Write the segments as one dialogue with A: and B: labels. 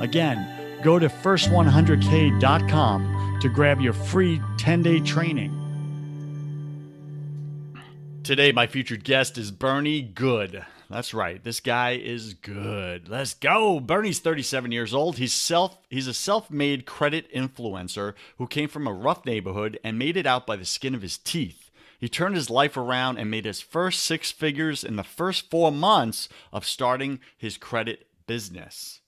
A: Again, go to first100k.com to grab your free 10 day training. Today, my featured guest is Bernie Goode. That's right. This guy is good. Let's go. Bernie's 37 years old. He's self he's a self-made credit influencer who came from a rough neighborhood and made it out by the skin of his teeth. He turned his life around and made his first six figures in the first 4 months of starting his credit business.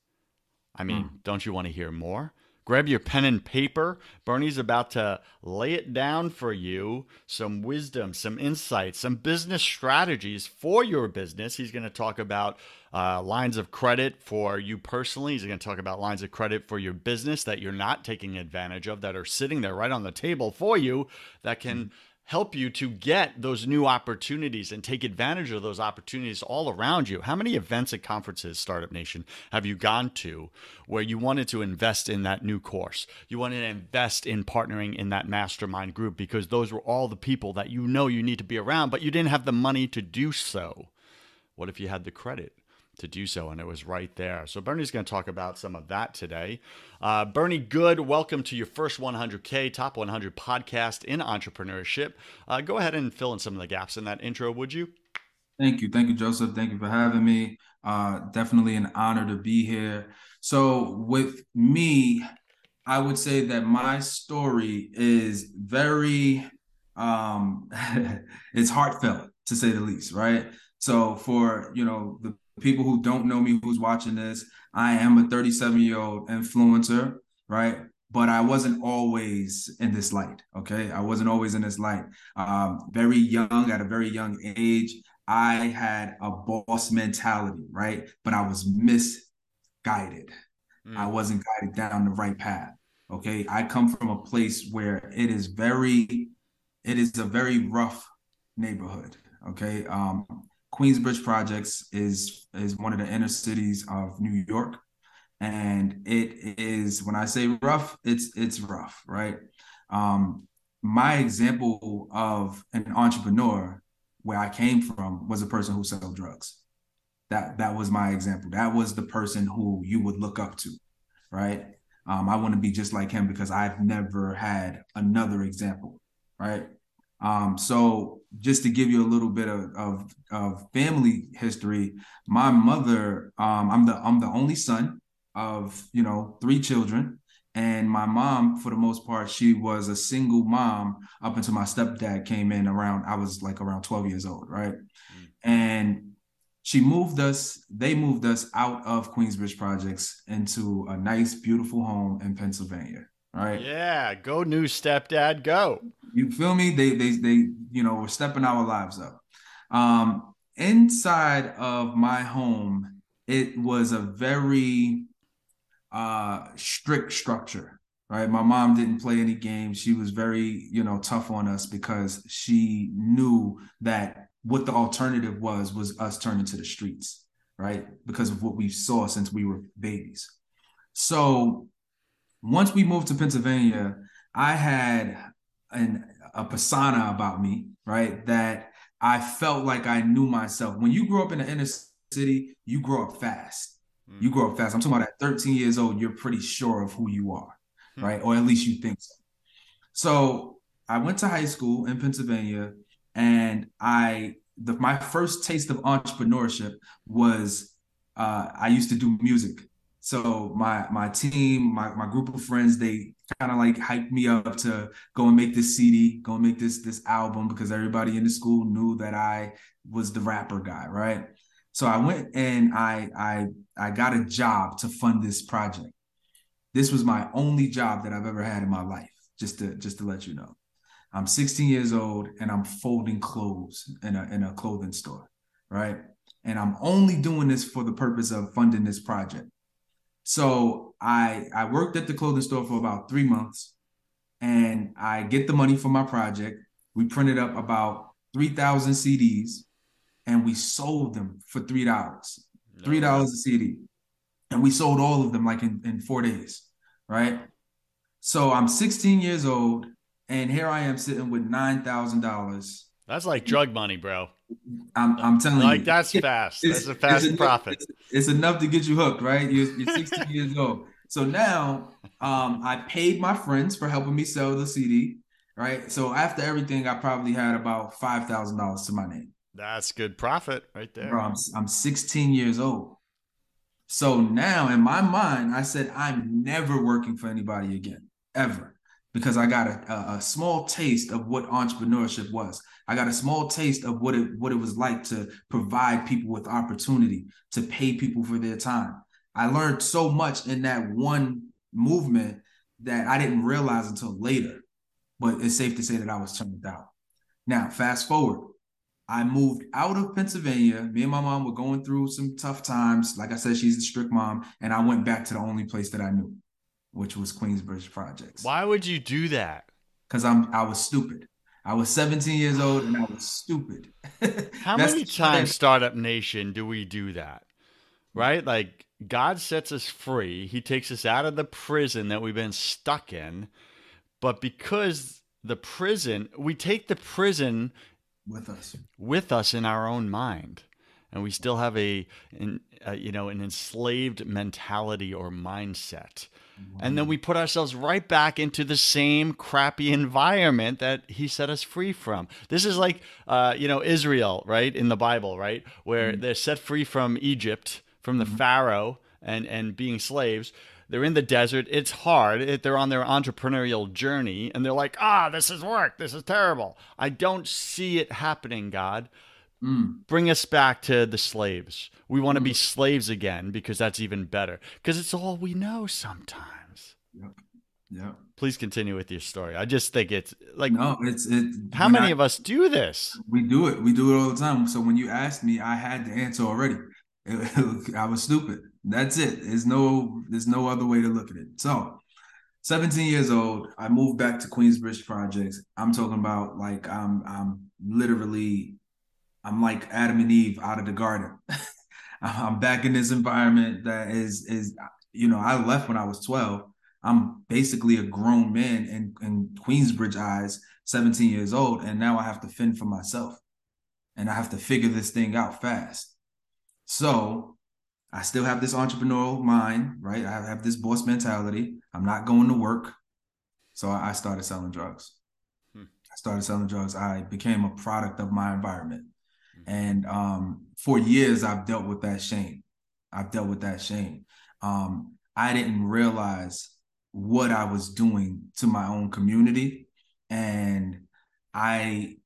A: I mean, mm. don't you want to hear more? Grab your pen and paper. Bernie's about to lay it down for you some wisdom, some insights, some business strategies for your business. He's going to talk about uh, lines of credit for you personally. He's going to talk about lines of credit for your business that you're not taking advantage of, that are sitting there right on the table for you, that can. Mm help you to get those new opportunities and take advantage of those opportunities all around you. How many events and conferences, Startup Nation, have you gone to where you wanted to invest in that new course? You wanted to invest in partnering in that mastermind group because those were all the people that you know you need to be around, but you didn't have the money to do so. What if you had the credit? To do so, and it was right there. So Bernie's going to talk about some of that today. Uh, Bernie Goode, welcome to your first 100K Top 100 podcast in entrepreneurship. Uh, go ahead and fill in some of the gaps in that intro, would you?
B: Thank you. Thank you, Joseph. Thank you for having me. Uh, definitely an honor to be here. So, with me, I would say that my story is very, um, it's heartfelt to say the least, right? So, for you know the people who don't know me who's watching this, I am a 37 year old influencer, right? But I wasn't always in this light. Okay. I wasn't always in this light. Um, very young, at a very young age, I had a boss mentality, right? But I was misguided. Mm. I wasn't guided down the right path. Okay. I come from a place where it is very, it is a very rough neighborhood. Okay. Um, Queensbridge Projects is is one of the inner cities of New York, and it is when I say rough, it's it's rough, right? Um, my example of an entrepreneur where I came from was a person who sold drugs. That that was my example. That was the person who you would look up to, right? Um, I want to be just like him because I've never had another example, right? Um, so just to give you a little bit of, of, of family history, my mother, um, I'm the I'm the only son of you know three children, and my mom, for the most part, she was a single mom up until my stepdad came in around. I was like around 12 years old, right? Mm. And she moved us. They moved us out of Queensbridge Projects into a nice, beautiful home in Pennsylvania. Right?
A: Yeah, go new stepdad, go.
B: You feel me? They they they you know we're stepping our lives up. Um, inside of my home, it was a very uh strict structure. Right. My mom didn't play any games. She was very, you know, tough on us because she knew that what the alternative was was us turning to the streets, right? Because of what we saw since we were babies. So once we moved to Pennsylvania, I had an a persona about me, right? That I felt like I knew myself. When you grow up in the inner city, you grow up fast. Mm. You grow up fast. I'm talking about at 13 years old, you're pretty sure of who you are, mm. right? Or at least you think so. So I went to high school in Pennsylvania, and I the, my first taste of entrepreneurship was uh, I used to do music. So my my team, my my group of friends, they kind of like hyped me up to go and make this CD, go and make this this album because everybody in the school knew that I was the rapper guy, right? So I went and I I I got a job to fund this project. This was my only job that I've ever had in my life, just to just to let you know. I'm 16 years old and I'm folding clothes in a in a clothing store, right? And I'm only doing this for the purpose of funding this project. So I I worked at the clothing store for about three months, and I get the money for my project. We printed up about three thousand CDs, and we sold them for three dollars. Three dollars a CD, and we sold all of them like in, in four days, right? So I'm 16 years old, and here I am sitting with nine thousand dollars.
A: That's like drug money, bro.
B: I'm, I'm telling
A: like,
B: you,
A: like that's fast. That's a fast
B: it's
A: profit.
B: Enough, it's, it's, enough to get you hooked, right? You're, you're 16 years old. So now, um, I paid my friends for helping me sell the CD, right? So after everything, I probably had about five thousand dollars to my name.
A: That's good profit right there.
B: Bro, I'm, I'm 16 years old. So now, in my mind, I said I'm never working for anybody again, ever because I got a, a, small taste of what entrepreneurship was. I got a small taste of what it what it was like to provide people with opportunity, to pay people for their time. I learned so much in that one movement that I didn't realize until later. But it's safe to say that I was turned out. Now, fast forward. I moved out of Pennsylvania. Me and my mom were going through some tough times. Like I said, she's a strict mom. And I went back to the only place that I knew which was Queensbridge Projects.
A: Why would you do that?
B: Because I'm I was stupid. I was 17 years old and I was stupid.
A: How many times, Startup Nation, do we do that? Right? Like God sets us free. He takes us out of the prison that we've been stuck in. But because the prison, we take the prison
B: with us,
A: with us in our own mind and we still have a, an, a, you know an enslaved mentality or mindset and then we put ourselves right back into the same crappy environment that he set us free from this is like uh, you know israel right in the bible right where mm-hmm. they're set free from egypt from the mm-hmm. pharaoh and and being slaves they're in the desert. It's hard. they're on their entrepreneurial journey and they're like, ah, this is work. This is terrible. I don't see it happening, God. Mm. Bring us back to the slaves. We want to mm. be slaves again because that's even better. Because it's all we know sometimes.
B: Yep. Yep.
A: Please continue with your story. I just think it's like
B: no, it's it.
A: How many I, of us do this?
B: We do it. We do it all the time. So when you asked me, I had the answer already. I was stupid. That's it. There's no there's no other way to look at it. So 17 years old, I moved back to Queensbridge Projects. I'm talking about like I'm I'm literally I'm like Adam and Eve out of the garden. I'm back in this environment that is is you know I left when I was 12. I'm basically a grown man in, in Queensbridge eyes, 17 years old, and now I have to fend for myself, and I have to figure this thing out fast. So I still have this entrepreneurial mind, right? I have this boss mentality. I'm not going to work, so I started selling drugs. Hmm. I started selling drugs. I became a product of my environment. And um, for years, I've dealt with that shame. I've dealt with that shame. Um, I didn't realize what I was doing to my own community. And I,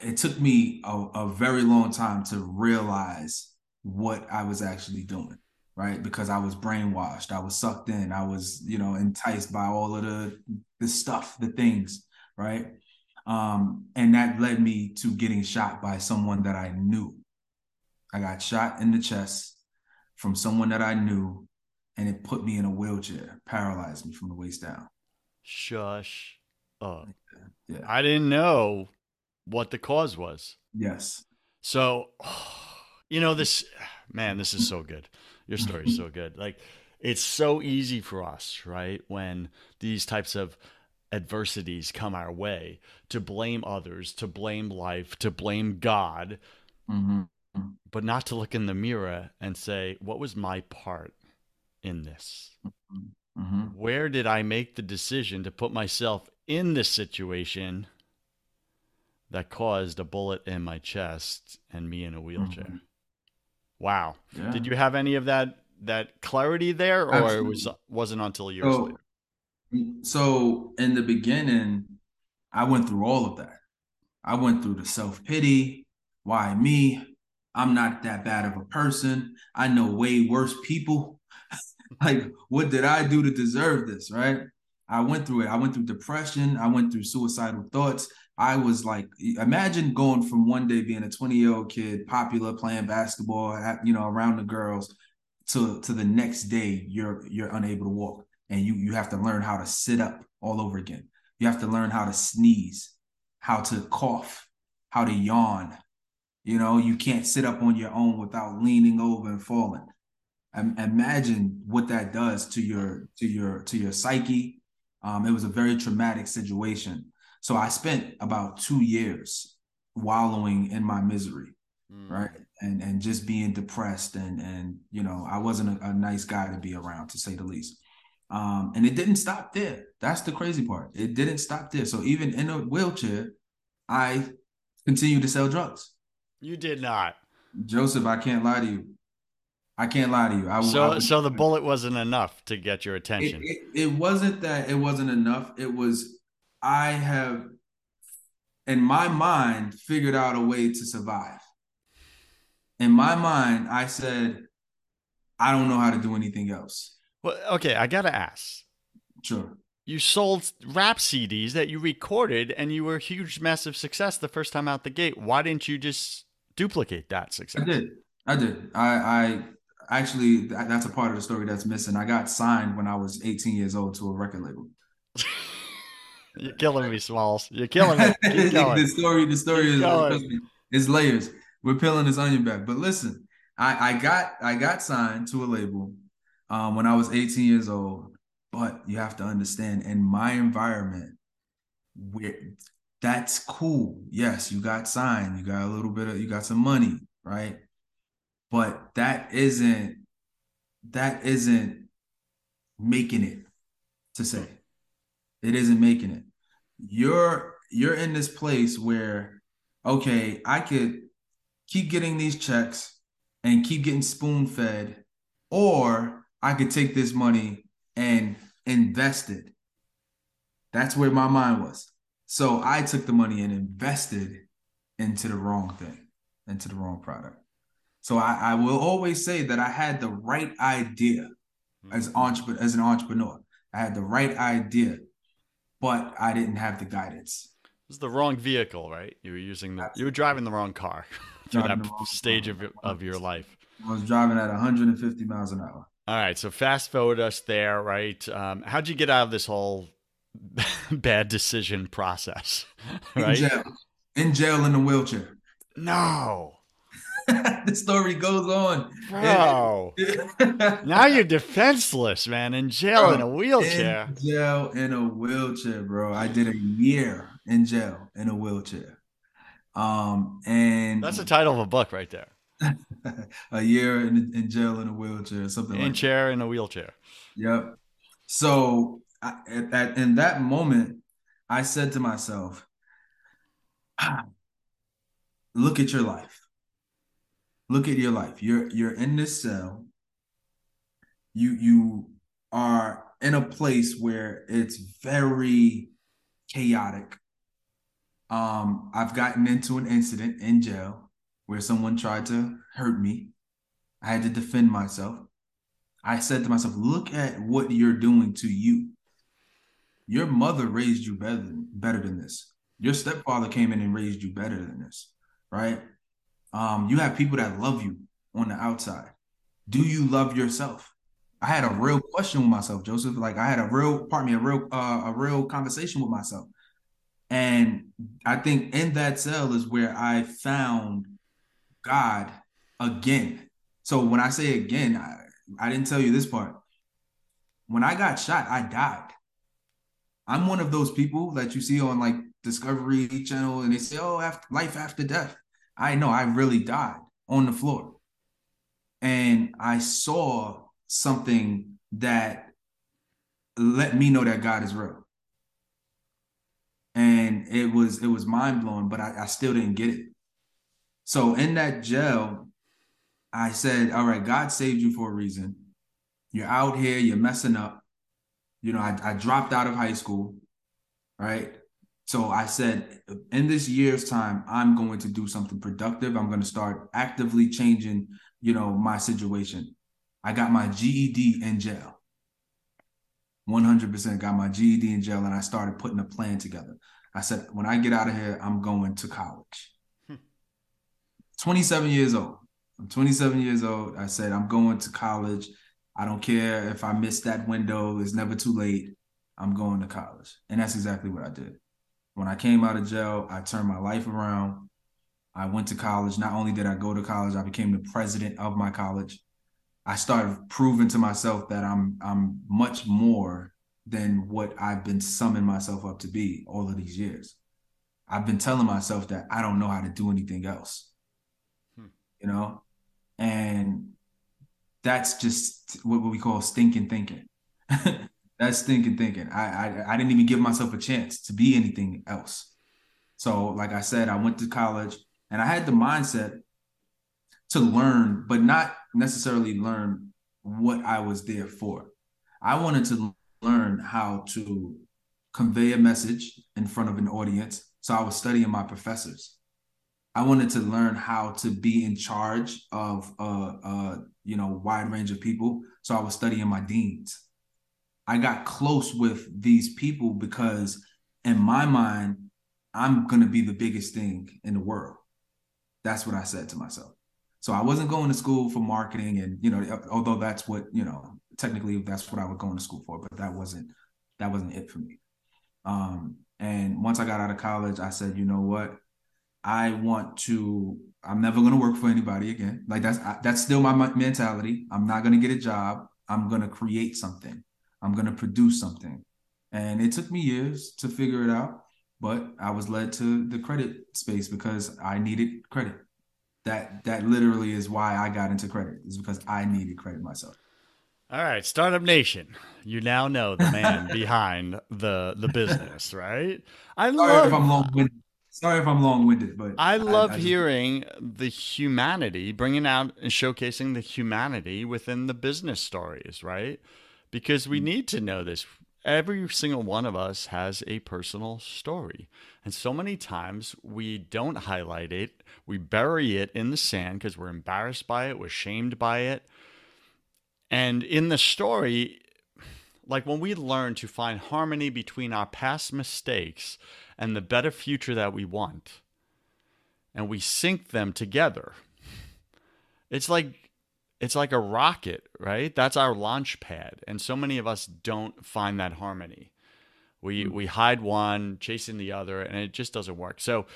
B: it took me a, a very long time to realize what I was actually doing right because i was brainwashed i was sucked in i was you know enticed by all of the the stuff the things right um, and that led me to getting shot by someone that I knew. I got shot in the chest from someone that I knew, and it put me in a wheelchair, paralyzed me from the waist down.
A: Shush up. Yeah. I didn't know what the cause was.
B: Yes.
A: So, you know, this man, this is so good. Your story is so good. Like, it's so easy for us, right? When these types of adversities come our way to blame others, to blame life, to blame God,
B: Mm-hmm.
A: but not to look in the mirror and say, what was my part in this?
B: Mm-hmm.
A: Where did I make the decision to put myself in this situation that caused a bullet in my chest and me in a wheelchair?
B: Mhm.
A: Wow.
B: Yeah.
A: Did you have any of that that clarity there or it was wasn't until years later?
B: So in the beginning, I went through all of that. I went through the self pity. Why me? I'm not that bad of a person. I know way worse people. like, what did I do to deserve this? Right? I went through it. I went through depression. I went through suicidal thoughts. I was like, imagine going from one day being a 20 year old kid, popular, playing basketball, you know, around the girls, to to the next day you're you're unable to walk and you you have to learn how to sit up all over again. You have to learn how to sneeze, how to cough, how to yawn. You know, you can't sit up on your own without leaning over and falling. Im- Imagine what that does to your to your to your psyche. Um, it was a very traumatic situation. So I spent about two years wallowing in my misery
A: Mm.
B: right and and just being depressed and and you know i wasn't a, a nice guy to be around to say the least um and it didn't stop there. That's the crazy part. It didn't stop there. So even in a wheelchair i continued to sell drugs.
A: You did not.
B: joseph i can't lie to you. I can't lie to you. I,
A: So
B: I,
A: so the bullet wasn't enough to get your
B: it,
A: attention.
B: it, it wasn't that it wasn't enough. It was i have in my mind figured out a way to survive. In my mind i said i don't know how to do anything else
A: well, okay, I got to ask.
B: sure
A: You sold rap CDs that you recorded and you were a huge massive success the first time out the gate. Why didn't you just duplicate that success?
B: i did i did i i actually that's a part of the story that's missing i got signed when i was 18 years old to a record label
A: You're killing me, Smalls. You're killing me.
B: The story, the story is it's layers. We're peeling this onion back. But listen, I, I got I got signed to a label um, when I was 18 years old. But you have to understand, in my environment, where that's cool. Yes, you got signed, you got a little bit of you got some money, right? But that isn't that isn't making it to say. It isn't making it. You're you're in this place where okay, I could keep getting these checks and keep getting spoon fed, or I could take this money and invest it. That's where my mind was. So I took the money and invested into the wrong thing, into the wrong product. So I, I will always say that I had the right idea as mm-hmm. entrepreneur as an entrepreneur. I had the right idea, but I didn't have the guidance.
A: It was the wrong vehicle, right? You were using the you were driving the wrong car through that
B: wrong
A: stage
B: car.
A: of your, of your life.
B: I was driving at 150 miles an hour.
A: All right, so fast forward us there, right? Um, how'd you get out of this whole bad decision process,
B: In
A: right?
B: jail. In jail in a wheelchair.
A: No,
B: the story goes on.
A: bro. Now you're defenseless, man, in jail in a wheelchair.
B: In jail in a wheelchair, bro. I did a year in jail in a wheelchair. Um, and
A: That's the title of a book right there.
B: a year in, in jail in a wheelchair, something
A: In
B: like that.
A: chair in a wheelchair.
B: Yep. So I, at, at in that moment, I said to myself, "Ah, "Look at your life. Look at your life. You're you're in this cell. You you are in a place where it's very chaotic. Um, I've gotten into an incident in jail where someone tried to hurt me. I had to defend myself. I said to myself, look at what you're doing to you. Your mother raised you better than, better than this. Your stepfather came in and raised you better than this, right? Um, you have people that love you on the outside. Do you love yourself? I had a real question with myself, Joseph. Like I had a real, pardon me, a real, uh, a real conversation with myself. And I think in that cell is where I found God again. So when I say again, I, I didn't tell you this part. When I got shot, I died. I'm one of those people that you see on like Discovery Channel and they say, oh, after, life after death. I know I really died on the floor. And I saw something that let me know that God is real. And it was it was mind blowing, but I, I still didn't get it. So in that jail, I said, All right, God saved you for a reason. You're out here, you're messing up. You know, I, I dropped out of high school, right? So I said, in this year's time, I'm going to do something productive. I'm going to start actively changing, you know, my situation. I got my GED in jail. 100% got my GED in jail and I started putting a plan together. I said, when I get out of here, I'm going to college. Hmm. 27 years old. I'm 27 years old. I said, I'm going to college. I don't care if I miss that window. It's never too late. I'm going to college. And that's exactly what I did. When I came out of jail, I turned my life around. I went to college. Not only did I go to college, I became the president of my college. I started proving to myself that I'm I'm much more than what I've been summing myself up to be all of these years. I've been telling myself that I don't know how to do anything else. You know? And that's just what we call stinking thinking. that's stinking thinking. I, I I didn't even give myself a chance to be anything else. So, like I said, I went to college and I had the mindset to learn, but not necessarily learn what I was there for. I wanted to learn how to convey a message in front of an audience. So I was studying my professors. I wanted to learn how to be in charge of a, a you know wide range of people. So I was studying my deans. I got close with these people because in my mind, I'm gonna be the biggest thing in the world. That's what I said to myself. So I wasn't going to school for marketing, and you know, although that's what you know, technically that's what I was going to school for, but that wasn't that wasn't it for me. Um, and once I got out of college, I said, you know what, I want to. I'm never going to work for anybody again. Like that's that's still my mentality. I'm not going to get a job. I'm going to create something. I'm going to produce something. And it took me years to figure it out, but I was led to the credit space because I needed credit that that literally is why I got into credit is because I needed credit myself.
A: All right, Startup Nation, you now know the man behind the the business, right?
B: I Sorry love. If I'm long-winded. Sorry if I'm long-winded, but
A: I love I, I hearing just... the humanity, bringing out and showcasing the humanity within the business stories, right? Because we mm-hmm. need to know this every single one of us has a personal story. And so many times we don't highlight it, we bury it in the sand because we're embarrassed by it, we're shamed by it. And in the story, like when we learn to find harmony between our past mistakes and the better future that we want, and we sync them together, it's like it's like a rocket, right? That's our launch pad. And so many of us don't find that harmony. We mm. we hide one, chasing the other, and it just doesn't work. So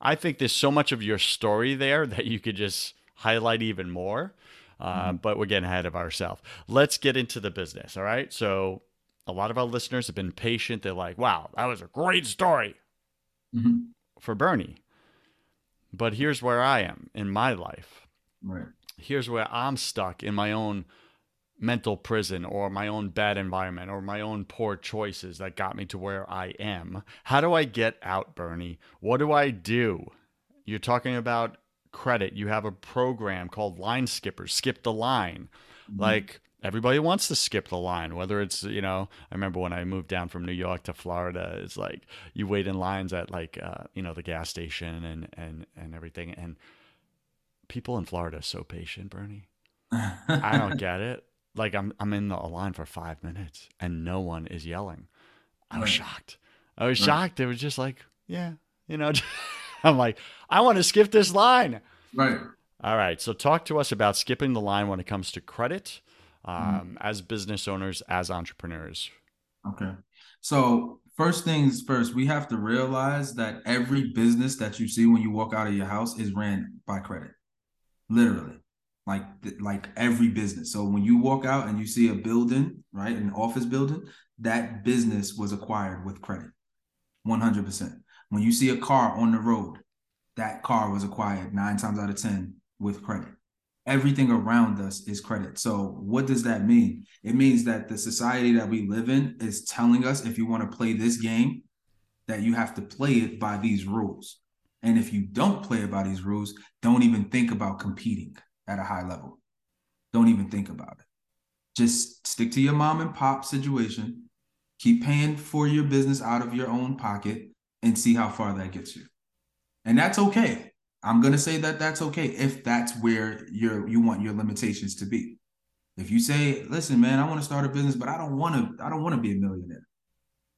A: I think there's so much of your story there that you could just highlight even more. Uh, mm. But we're getting ahead of ourselves. Let's get into the business. All right. So a lot of our listeners have been patient. They're like, wow, that was a great story mm-hmm. for Bernie. But here's where I am in my life.
B: Right
A: here's where I'm stuck in my own mental prison or my own bad environment or my own poor choices that got me to where I am. How do I get out, Bernie? What do I do? You're talking about credit. You have a program called Line Skippers, Skip the Line. Mm-hmm. Like everybody wants to skip the line, whether it's, you know, I remember when I moved down from New York to Florida, it's like you wait in lines at like, uh, you know, the gas station and, and, and everything. And, people in Florida are so patient, Bernie. I don't get it. Like I'm I'm in the line for five minutes and no one is yelling. I was right. shocked. I was right. shocked. It was just like, yeah, you know. I'm like, I want to skip this line.
B: Right.
A: All right. So talk to us about skipping the line when it comes to credit, um, mm-hmm. as business owners, as entrepreneurs.
B: Okay. So first things first, we have to realize that every business that you see when you walk out of your house is ran by credit literally like like every business so when you walk out and you see a building right an office building that business was acquired with credit. 100%. When you see a car on the road, that car was acquired nine times out of 10 with credit. Everything around us is credit. So, what does that mean? It means that the society that we live in is telling us if you want to play this game, that you have to play it by these rules. And if you don't play it by these rules, don't even think about competing at a high level. Don't even think about it. Just stick to your mom and pop situation. Keep paying for your business out of your own pocket and see how far that gets you. And that's okay. I'm going to say that that's okay if that's where you're you want your limitations to be. If you say, "Listen, man, I want to start a business, but I don't want to I don't want to be a millionaire.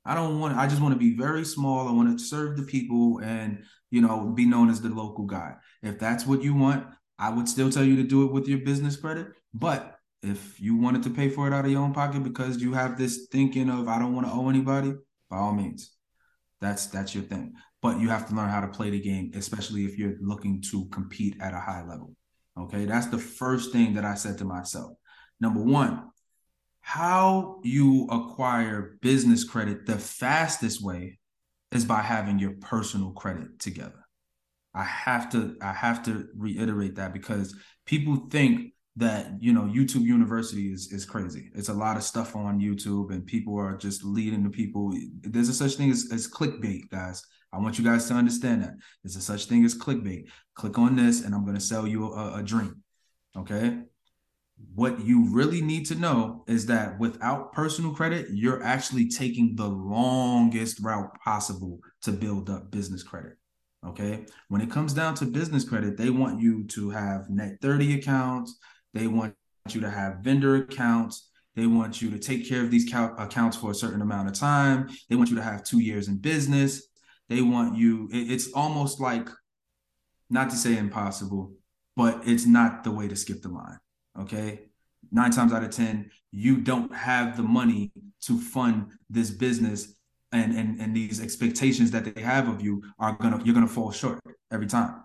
B: I don't want I just want to be very small. I want to serve the people and, you know, be known as the local guy." If that's what you want, I would still tell you to do it with your business credit, but if you wanted to pay for it out of your own pocket because you have this thinking of I don't want to owe anybody, by all means. That's that's your thing but you have to learn how to play the game, especially if you're looking to compete at a high level. Okay, that's the first thing that I said to myself. Number one, how you acquire business credit the fastest way is by having your personal credit together. I have to I have to reiterate that because people think that you know YouTube University is is crazy. It's a lot of stuff on YouTube and people are just leading the people. There's a such thing as, as clickbait, guys. I want you guys to understand that there's a such thing as clickbait. Click on this, and I'm going to sell you a, a dream. Okay. What you really need to know is that without personal credit, you're actually taking the longest route possible to build up business credit. Okay. When it comes down to business credit, they want you to have net 30 accounts. They want you to have vendor accounts. They want you to take care of these accounts for a certain amount of time. They want you to have two years in business. They want you, it's almost like, not to say impossible, but it's not the way to skip the line. Okay. Nine times out of 10, you don't have the money to fund this business and, and, and these expectations that they have of you are gonna, you're gonna fall short every time.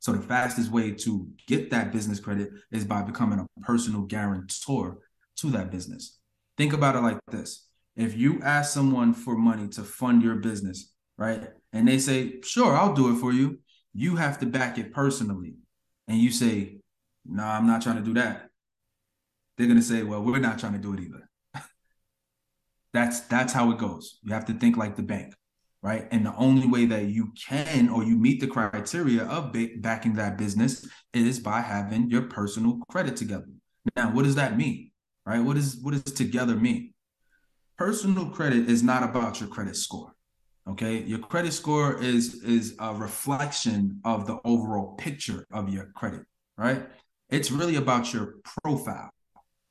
B: So the fastest way to get that business credit is by becoming a personal guarantor to that business. Think about it like this. If you ask someone for money to fund your business, right? And they say, sure, I'll do it for you. You have to back it personally. And you say, no, nah, I'm not trying to do that. They're gonna say, well, we're not trying to do it either. that's that's how it goes. You have to think like the bank, right? And the only way that you can or you meet the criteria of backing that business is by having your personal credit together. Now, what does that mean? Right? What is what does together mean? Personal credit is not about your credit score. Okay, your credit score is is a reflection of the overall picture of your credit, right? It's really about your profile.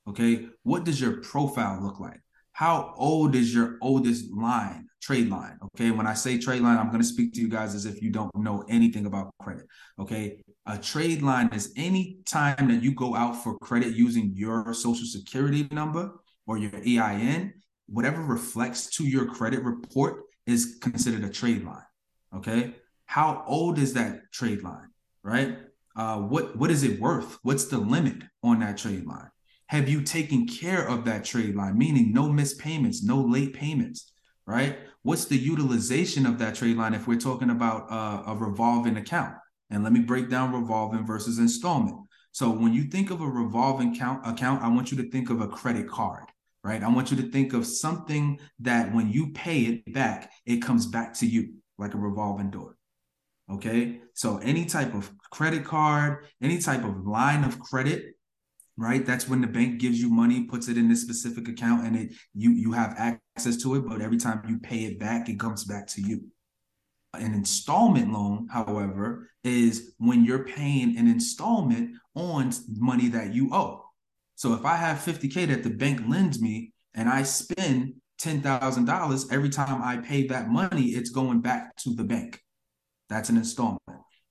B: Okay, what does your profile look like? How old is your oldest line, trade line? Okay, when I say trade line, I'm going to speak to you guys as if you don't know anything about credit. Okay, a trade line is any time that you go out for credit using your social security number or your EIN, whatever reflects to your credit report is considered a trade line. Okay. How old is that trade line? Right. Uh, what what is it worth? What's the limit on that trade line? Have you taken care of that trade line? Meaning no missed payments, no late payments, right? What's the utilization of that trade line if we're talking about uh, a revolving account? And let me break down revolving versus installment. So when you think of a revolving account, account, I want you to think of a credit card right? I want you to think of something that when you pay it back, it comes back to you like a revolving door. Okay. So any type of credit card, any type of line of credit, right? That's when the bank gives you money, puts it in this specific account, and it you you have access to it, but every time you pay it back, it comes back to you. An installment loan, however, is when you're paying an installment on money that you owe. So if I have 50K that the bank lends me and I spend $10,000 every time I pay that money, it's going back to the bank. That's an installment.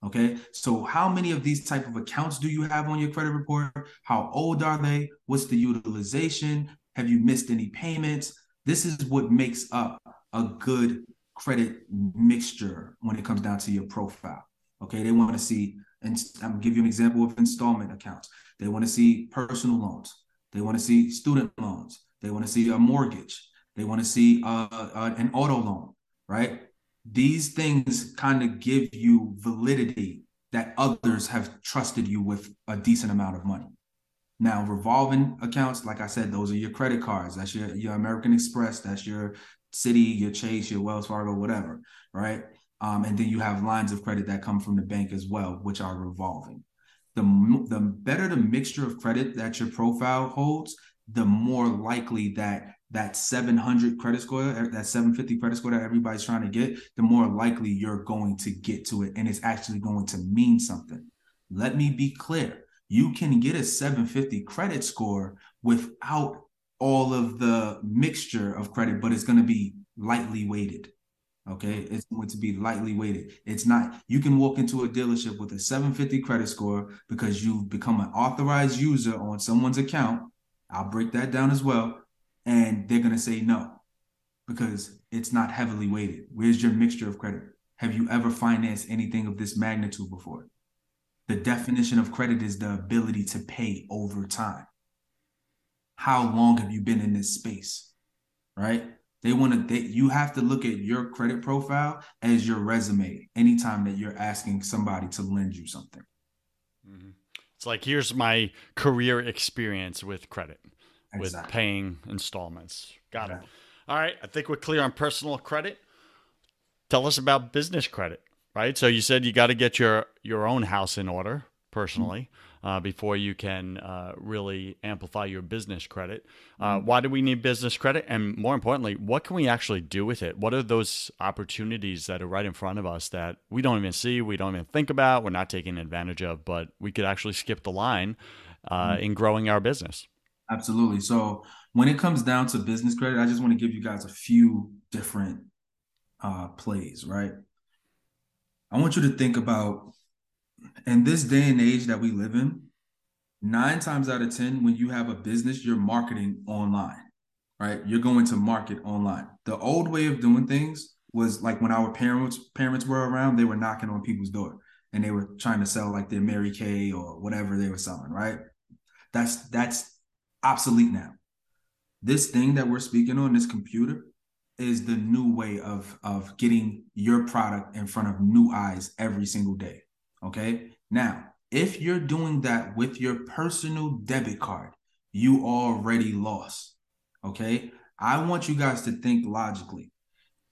B: Okay. So how many of these type of accounts do you have on your credit report? How old are they? What's the utilization? Have you missed any payments? This is what makes up a good credit mixture when it comes down to your profile. Okay. They want to see, and I'm gonna give you an example of installment accounts. They want to see personal loans. They want to see student loans. They want to see a mortgage. They want to see uh, uh, an auto loan, right? These things kind of give you validity that others have trusted you with a decent amount of money. Now, revolving accounts, like I said, those are your credit cards. That's your, your American Express. That's your Citi, your Chase, your Wells Fargo, whatever, right? Um, and then you have lines of credit that come from the bank as well, which are revolving. The, the better the mixture of credit that your profile holds, the more likely that that 700 credit score, that 750 credit score that everybody's trying to get, the more likely you're going to get to it. And it's actually going to mean something. Let me be clear you can get a 750 credit score without all of the mixture of credit, but it's going to be lightly weighted. Okay, it's going to be lightly weighted. It's not, you can walk into a dealership with a 750 credit score because you've become an authorized user on someone's account. I'll break that down as well. And they're going to say no because it's not heavily weighted. Where's your mixture of credit? Have you ever financed anything of this magnitude before? The definition of credit is the ability to pay over time. How long have you been in this space? Right? They want to they, you have to look at your credit profile as your resume anytime that you're asking somebody to lend you something.
A: Mm-hmm. It's like here's my career experience with credit, exactly. with paying installments. Got it. All right, I think we're clear on personal credit. Tell us about business credit right? So you said you got to get your your own house in order personally uh, before you can uh, really amplify your business credit. Uh, mm-hmm. why do we need business credit? And more importantly, what can we actually do with it? What are those opportunities that are right in front of us that we don't even see, we don't even think about, we're not taking advantage of, but we could actually skip the line uh, mm-hmm. in growing our business?
B: Absolutely. So when it comes down to business credit, I just want to give you guys a few different uh, plays, right? I want you to think about in this day and age that we live in, nine times out of 10, when you have a business, you're marketing online, right? You're going to market online. The old way of doing things was like when our parents parents were around, they were knocking on people's door and they were trying to sell like their Mary Kay or whatever they were selling, right? That's that's obsolete now. This thing that we're speaking on, this computer, is the new way of of getting your product in front of new eyes every single day. Okay. Now, if you're doing that with your personal debit card, you already lost. Okay. I want you guys to think logically.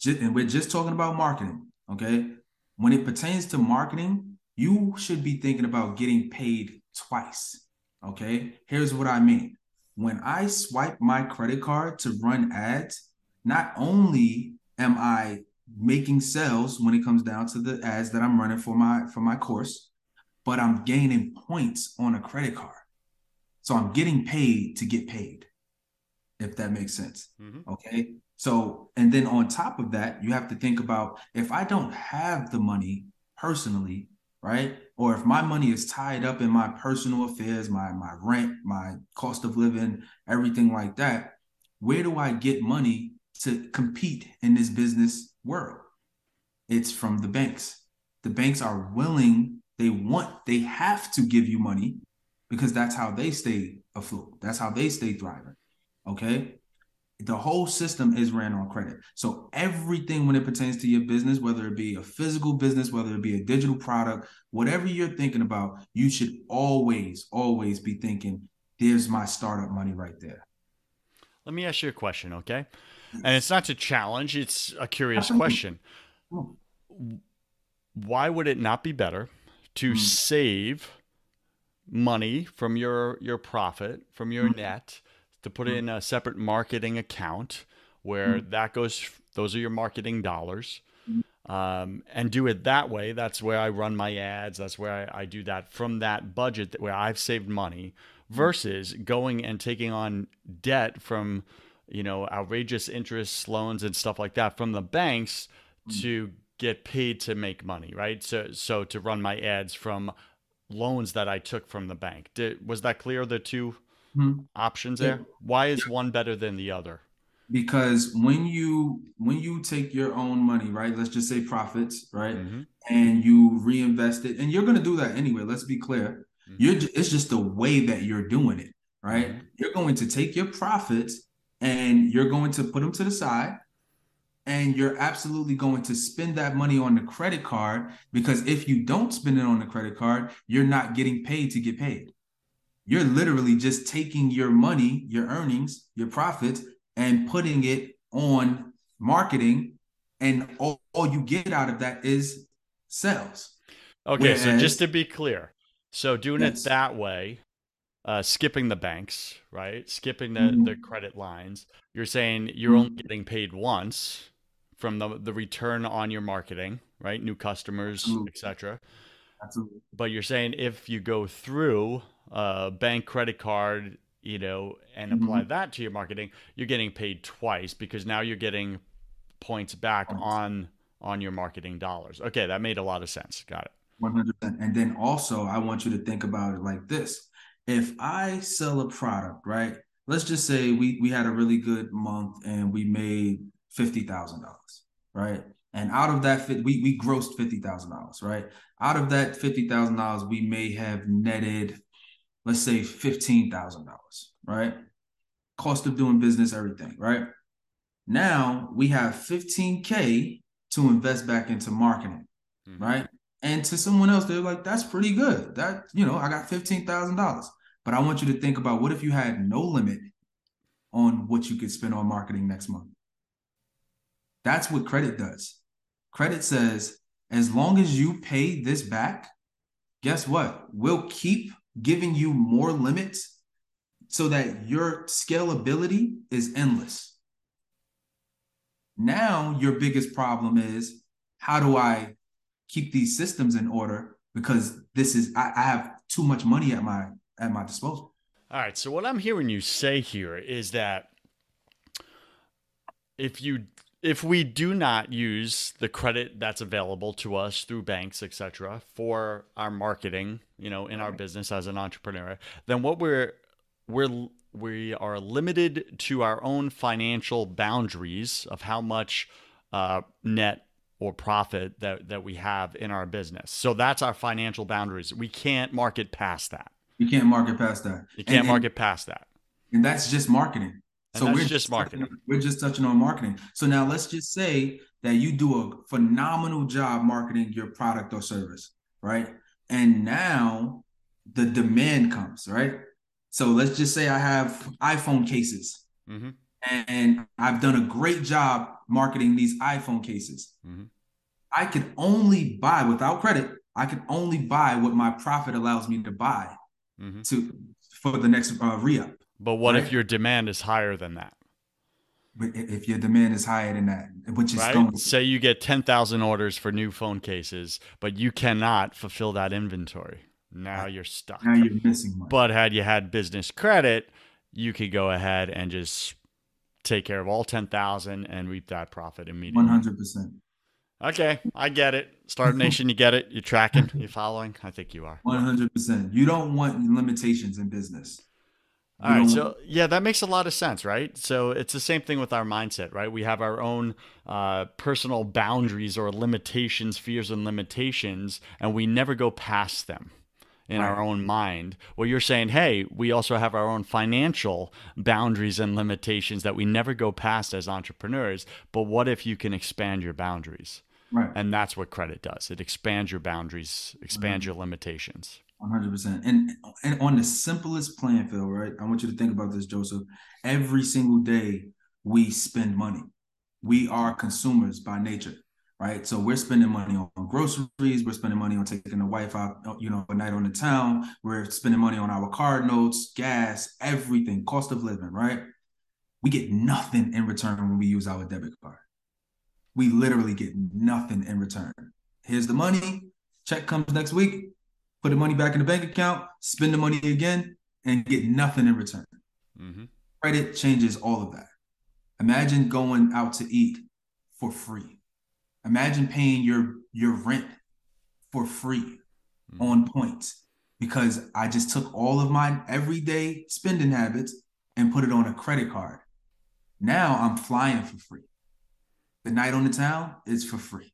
B: and we're just talking about marketing. Okay. When it pertains to marketing, you should be thinking about getting paid twice. Okay. Here's what I mean. When I swipe my credit card to run ads, not only am I making sales when it comes down to the ads that I'm running for my for my course, but I'm gaining points on a credit card. So I'm getting paid to get paid, if that makes sense. Mm-hmm. Okay. So, and then on top of that, you have to think about if I don't have the money personally, right? Or if my money is tied up in my personal affairs, my my rent, my cost of living, everything like that, where do I get money to compete in this business world. It's from the banks. The banks are willing, they want, they have to give you money because that's how they stay afloat. That's how they stay thriving. Okay. The whole system is ran on credit. So everything when it pertains to your business, whether it be a physical business, whether it be a digital product, whatever you're thinking about, you should always, always be thinking, there's my startup money right there.
A: Let me ask you a question, okay? and it's not to challenge; it's a curious question. Why would it not be better to mm. save money from your your profit from your mm. net to put mm. in a separate marketing account where mm. that goes? Those are your marketing dollars. Um, and do it that way. That's where I run my ads. That's where I, I do that from that budget where I've saved money versus going and taking on debt from you know, outrageous interest loans and stuff like that from the banks to get paid to make money, right? So so to run my ads from loans that I took from the bank. Did, was that clear the 2 mm. options there? Why is one better than the other?
B: Because when you when you take your own money, right? Let's just say profits, right? Mm-hmm. And you reinvest it and you're going to do that anyway, let's be clear. Mm-hmm. You're it's just the way that you're doing it, right? Mm-hmm. You're going to take your profits and you're going to put them to the side and you're absolutely going to spend that money on the credit card because if you don't spend it on the credit card, you're not getting paid to get paid. You're literally just taking your money, your earnings, your profits, and putting it on marketing. And all, all you get out of that is sales.
A: Okay. Whereas, so just to be clear, so doing yes. it that way, uh, skipping the banks, right? Skipping the, mm-hmm. the credit lines. You're saying you're mm-hmm. only getting paid once from the the return on your marketing, right? New customers, etc.
B: Absolutely.
A: But you're saying if you go through a bank credit card, you know, and mm-hmm. apply that to your marketing, you're getting paid twice because now you're getting points back points. on on your marketing dollars. Okay, that made a lot of sense. Got it.
B: 100%. And then also, I want you to think about it like this. If I sell a product, right? Let's just say we we had a really good month and we made fifty thousand dollars, right? And out of that, we we grossed fifty thousand dollars, right? Out of that fifty thousand dollars, we may have netted, let's say, fifteen thousand dollars, right? Cost of doing business, everything, right? Now we have fifteen k to invest back into marketing, mm-hmm. right? And to someone else, they're like, "That's pretty good. That you know, I got fifteen thousand dollars." But I want you to think about what if you had no limit on what you could spend on marketing next month. That's what credit does. Credit says, as long as you pay this back, guess what? We'll keep giving you more limits so that your scalability is endless. Now, your biggest problem is how do I keep these systems in order? Because this is I, I have too much money at my at my disposal.
A: All right. So what I'm hearing you say here is that if you if we do not use the credit that's available to us through banks, etc., for our marketing, you know, in our business as an entrepreneur, then what we're we're we are limited to our own financial boundaries of how much uh, net or profit that that we have in our business. So that's our financial boundaries. We can't market past that.
B: You can't market past that.
A: You can't and, market and, past that.
B: And that's just marketing.
A: And so we're just marketing.
B: Touching, we're just touching on marketing. So now let's just say that you do a phenomenal job marketing your product or service, right? And now the demand comes, right? So let's just say I have iPhone cases. Mm-hmm. And I've done a great job marketing these iPhone cases. Mm-hmm. I can only buy without credit. I can only buy what my profit allows me to buy mm-hmm. to for the next uh, re-up.
A: But what right? if your demand is higher than that?
B: But if your demand is higher than that, which is
A: right?
B: going
A: say you get ten thousand orders for new phone cases, but you cannot fulfill that inventory. Now you're stuck.
B: Now you're missing money.
A: But had you had business credit, you could go ahead and just take care of all ten thousand and reap that profit immediately.
B: One hundred percent.
A: Okay, I get it. Startup Nation, you get it. You're tracking. You're following. I think you are.
B: One hundred percent. You don't want limitations in business.
A: All right. So, yeah, that makes a lot of sense, right? So, it's the same thing with our mindset, right? We have our own uh, personal boundaries or limitations, fears, and limitations, and we never go past them in right. our own mind. Well, you're saying, hey, we also have our own financial boundaries and limitations that we never go past as entrepreneurs. But what if you can expand your boundaries?
B: Right.
A: And that's what credit does. It expands your boundaries, expands right. your limitations.
B: One hundred percent. And and on the simplest playing field, right? I want you to think about this, Joseph. Every single day we spend money. We are consumers by nature, right? So we're spending money on groceries. We're spending money on taking the wife out, you know, a night on the town. We're spending money on our card notes, gas, everything, cost of living, right? We get nothing in return when we use our debit card. We literally get nothing in return. Here's the money. Check comes next week put the money back in the bank account, spend the money again, and get nothing in return. Mm-hmm. Credit changes all of that. Imagine going out to eat for free. Imagine paying your your rent for free mm-hmm. on points because I just took all of my everyday spending habits and put it on a credit card. Now I'm flying for free. The night on the town is for free.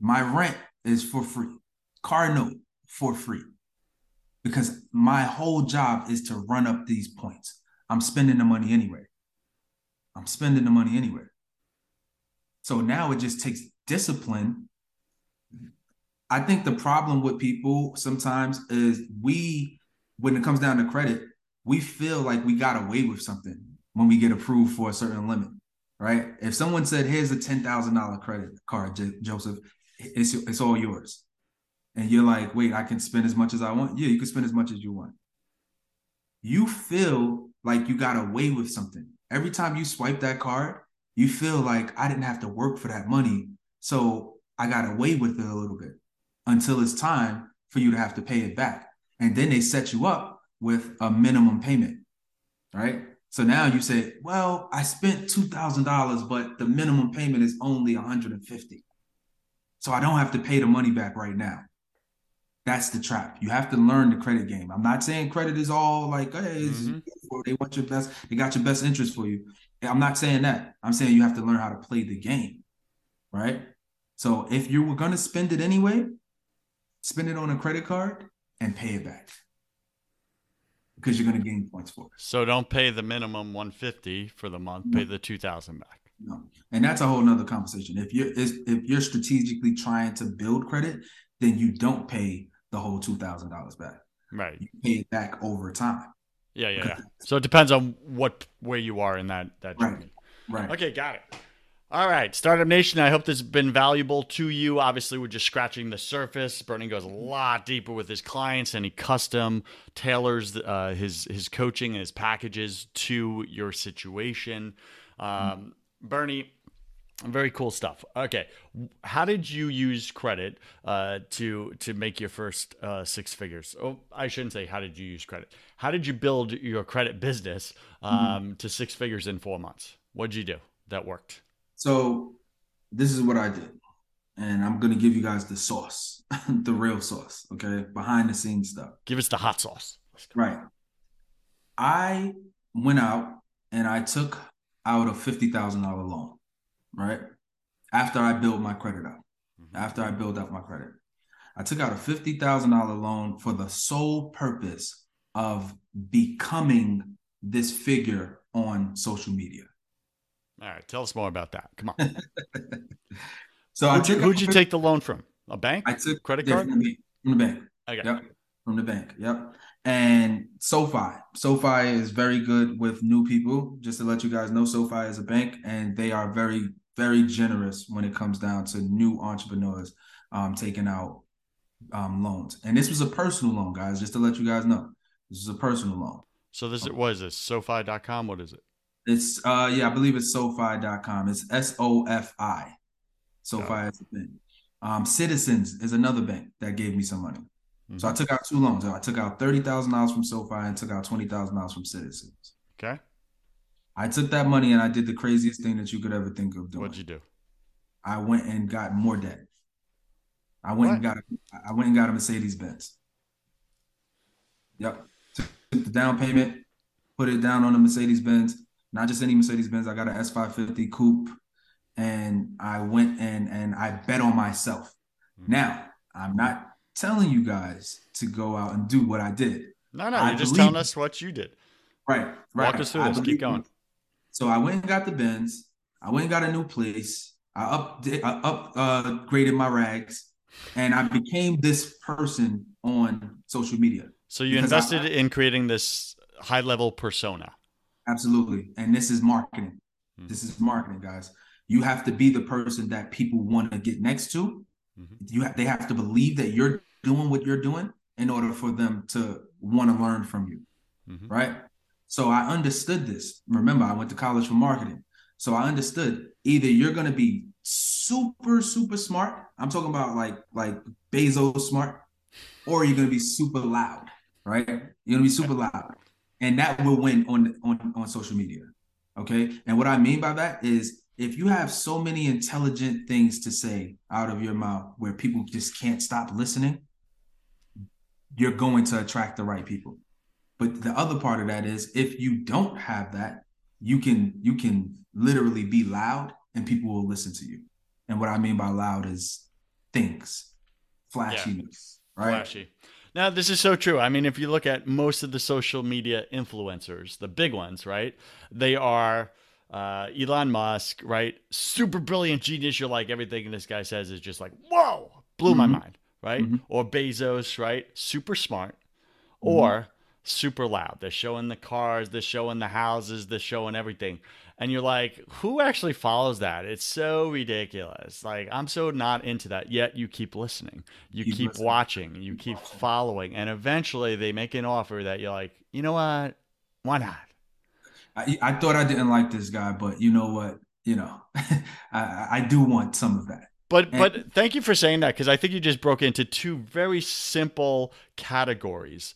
B: My rent is for free. Car note for free because my whole job is to run up these points. I'm spending the money anyway. I'm spending the money anyway. So now it just takes discipline. I think the problem with people sometimes is we, when it comes down to credit, we feel like we got away with something when we get approved for a certain limit, right? If someone said, "Here's a ten thousand dollar credit card, J- Joseph," it's it's all yours, and you're like, "Wait, I can spend as much as I want." Yeah, you can spend as much as you want. You feel like you got away with something every time you swipe that card. You feel like I didn't have to work for that money, so I got away with it a little bit until it's time for you to have to pay it back, and then they set you up with a minimum payment, right? So now you say, well, I spent $2,000, but the minimum payment is only 150. So I don't have to pay the money back right now. That's the trap. You have to learn the credit game. I'm not saying credit is all like, hey, mm-hmm. they want your best, they got your best interest for you. I'm not saying that. I'm saying you have to learn how to play the game. Right. So if you were going to spend it anyway, spend it on a credit card and pay it back because you're going to gain points for it.
A: So don't pay the minimum 150 for the month. No. Pay the 2,000 back.
B: No, and that's a whole nother conversation. If you're if you're strategically trying to build credit, then you don't pay the whole two thousand dollars back.
A: Right.
B: You pay it back over time.
A: Yeah, yeah, yeah. So it depends on what where you are in that that
B: journey. Right. right.
A: Okay, got it. All right, Startup Nation, I hope this has been valuable to you. Obviously, we're just scratching the surface. Bernie goes a lot deeper with his clients and he custom tailors uh, his, his coaching and his packages to your situation. Um, Bernie, very cool stuff. Okay, how did you use credit uh, to to make your first uh, six figures? Oh, I shouldn't say how did you use credit. How did you build your credit business um, mm-hmm. to six figures in four months? What did you do that worked?
B: So this is what I did. And I'm gonna give you guys the sauce, the real sauce, okay? Behind the scenes stuff.
A: Give us the hot sauce.
B: Right. I went out and I took out a fifty thousand dollar loan, right? After I built my credit up. Mm-hmm. After I built up my credit. I took out a fifty thousand dollar loan for the sole purpose of becoming this figure on social media.
A: All right, tell us more about that. Come on.
B: so
A: who'd, you, who'd you take the loan from? A bank?
B: I took
A: credit card
B: from the, from the bank.
A: Okay.
B: Yep. From the bank. Yep. And SoFi. SoFi is very good with new people. Just to let you guys know, SoFi is a bank, and they are very, very generous when it comes down to new entrepreneurs um, taking out um, loans. And this was a personal loan, guys. Just to let you guys know, this is a personal loan.
A: So this, what is this? SoFi.com. What is it?
B: It's uh yeah, I believe it's SoFi.com. It's S O F I. SoFi is a thing. Um, Citizens is another bank that gave me some money. Mm-hmm. So I mm-hmm. took out two loans. I took out thirty thousand dollars from SoFi and took out twenty thousand dollars from Citizens.
A: Okay.
B: I took that money and I did the craziest thing that you could ever think of doing.
A: What'd you do?
B: I went and got more debt. I went what? and got a, I went and got a Mercedes Benz. Yep. Took the down payment, put it down on a Mercedes Benz, not just any Mercedes Benz. I got an S550 coupe, and I went and and I bet on myself. Mm-hmm. Now I'm not telling you guys to go out and do what I did.
A: No, no, I you're just telling us what you did.
B: Right, right.
A: Walk us through this. Keep going.
B: So I went and got the Benz. I went and got a new place. I up I upgraded uh, my rags, and I became this person on social media.
A: So you invested I, in creating this high level persona.
B: Absolutely. And this is marketing. Mm-hmm. This is marketing, guys. You have to be the person that people want to get next to. Mm-hmm. You have, they have to believe that you're doing what you're doing in order for them to want to learn from you. Mm-hmm. Right? So I understood this. Remember, I went to college for marketing. So I understood either you're going to be super super smart. I'm talking about like like Bezos smart or you're going to be super loud, right? You're going to be super loud and that will win on on on social media. Okay, and what I mean by that is if you have so many intelligent things to say out of your mouth where people just can't stop listening, you're going to attract the right people. But the other part of that is if you don't have that, you can you can literally be loud and people will listen to you. And what I mean by loud is things, flashiness, yeah. right?
A: Flashy. Now, this is so true. I mean, if you look at most of the social media influencers, the big ones, right? They are uh, Elon Musk, right? Super brilliant genius. You're like, everything this guy says is just like, whoa, blew mm-hmm. my mind, right? Mm-hmm. Or Bezos, right? Super smart. Mm-hmm. Or super loud. They're showing the cars, they're showing the houses, they're showing everything. And you're like, who actually follows that? It's so ridiculous. Like, I'm so not into that. Yet you keep listening, you keep, keep watching, you keep following. And eventually they make an offer that you're like, you know what? Why not?
B: I, I thought I didn't like this guy, but you know what? You know, I, I do want some of that.
A: But and, but thank you for saying that because I think you just broke into two very simple categories.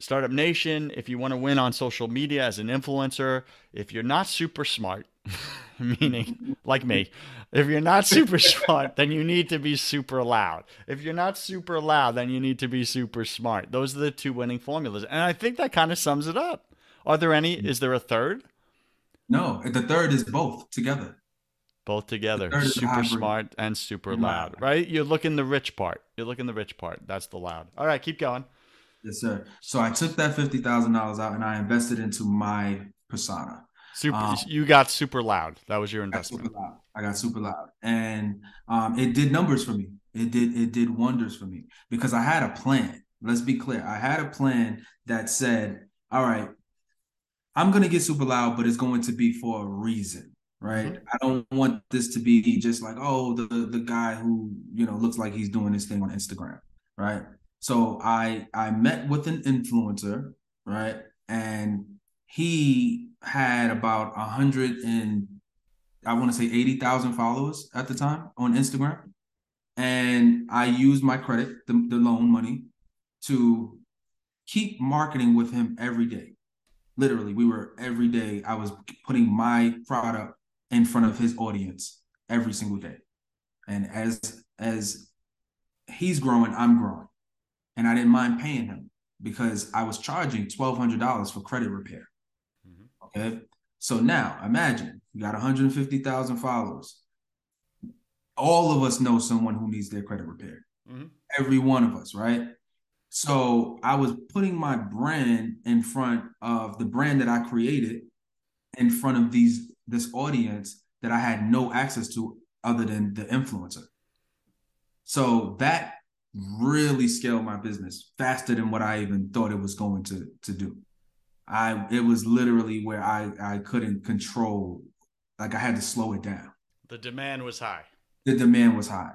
A: Startup Nation, if you want to win on social media as an influencer, if you're not super smart, meaning like me, if you're not super smart, then you need to be super loud. If you're not super loud, then you need to be super smart. Those are the two winning formulas. And I think that kind of sums it up. Are there any? Is there a third?
B: No, the third is both together.
A: Both together. Super smart and super loud, right? You're looking the rich part. You're looking the rich part. That's the loud. All right, keep going.
B: Yes, sir. So I took that fifty thousand dollars out and I invested into my persona.
A: Super. Um, you got super loud. That was your investment.
B: I got super loud, I got super loud. and um, it did numbers for me. It did. It did wonders for me because I had a plan. Let's be clear. I had a plan that said, "All right, I'm going to get super loud, but it's going to be for a reason, right? Mm-hmm. I don't want this to be just like, oh, the the guy who you know looks like he's doing this thing on Instagram, right? So I I met with an influencer, right, and he had about a hundred and I want to say eighty thousand followers at the time on Instagram, and I used my credit, the, the loan money, to keep marketing with him every day literally we were every day i was putting my product in front of his audience every single day. And as as he's growing i'm growing. And i didn't mind paying him because i was charging $1200 for credit repair. Mm-hmm. okay? So now imagine you got 150000 followers. All of us know someone who needs their credit repaired. Mm-hmm. every one of us right? So I was putting my brand in front of the brand that I created in front of these this audience that I had no access to other than the influencer. So that really scaled my business faster than what I even thought it was going to to do. I it was literally where I I couldn't control like I had to slow it down.
A: The demand was high.
B: The demand was high,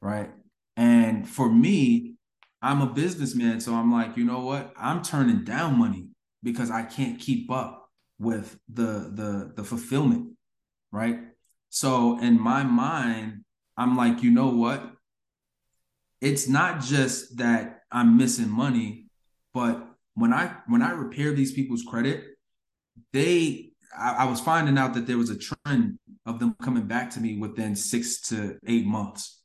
B: right? And for me, I'm a businessman, so I'm like, you know what? I'm turning down money because I can't keep up with the the the fulfillment, right? So in my mind, I'm like, you know what? It's not just that I'm missing money, but when I when I repair these people's credit, they I, I was finding out that there was a trend of them coming back to me within six to eight months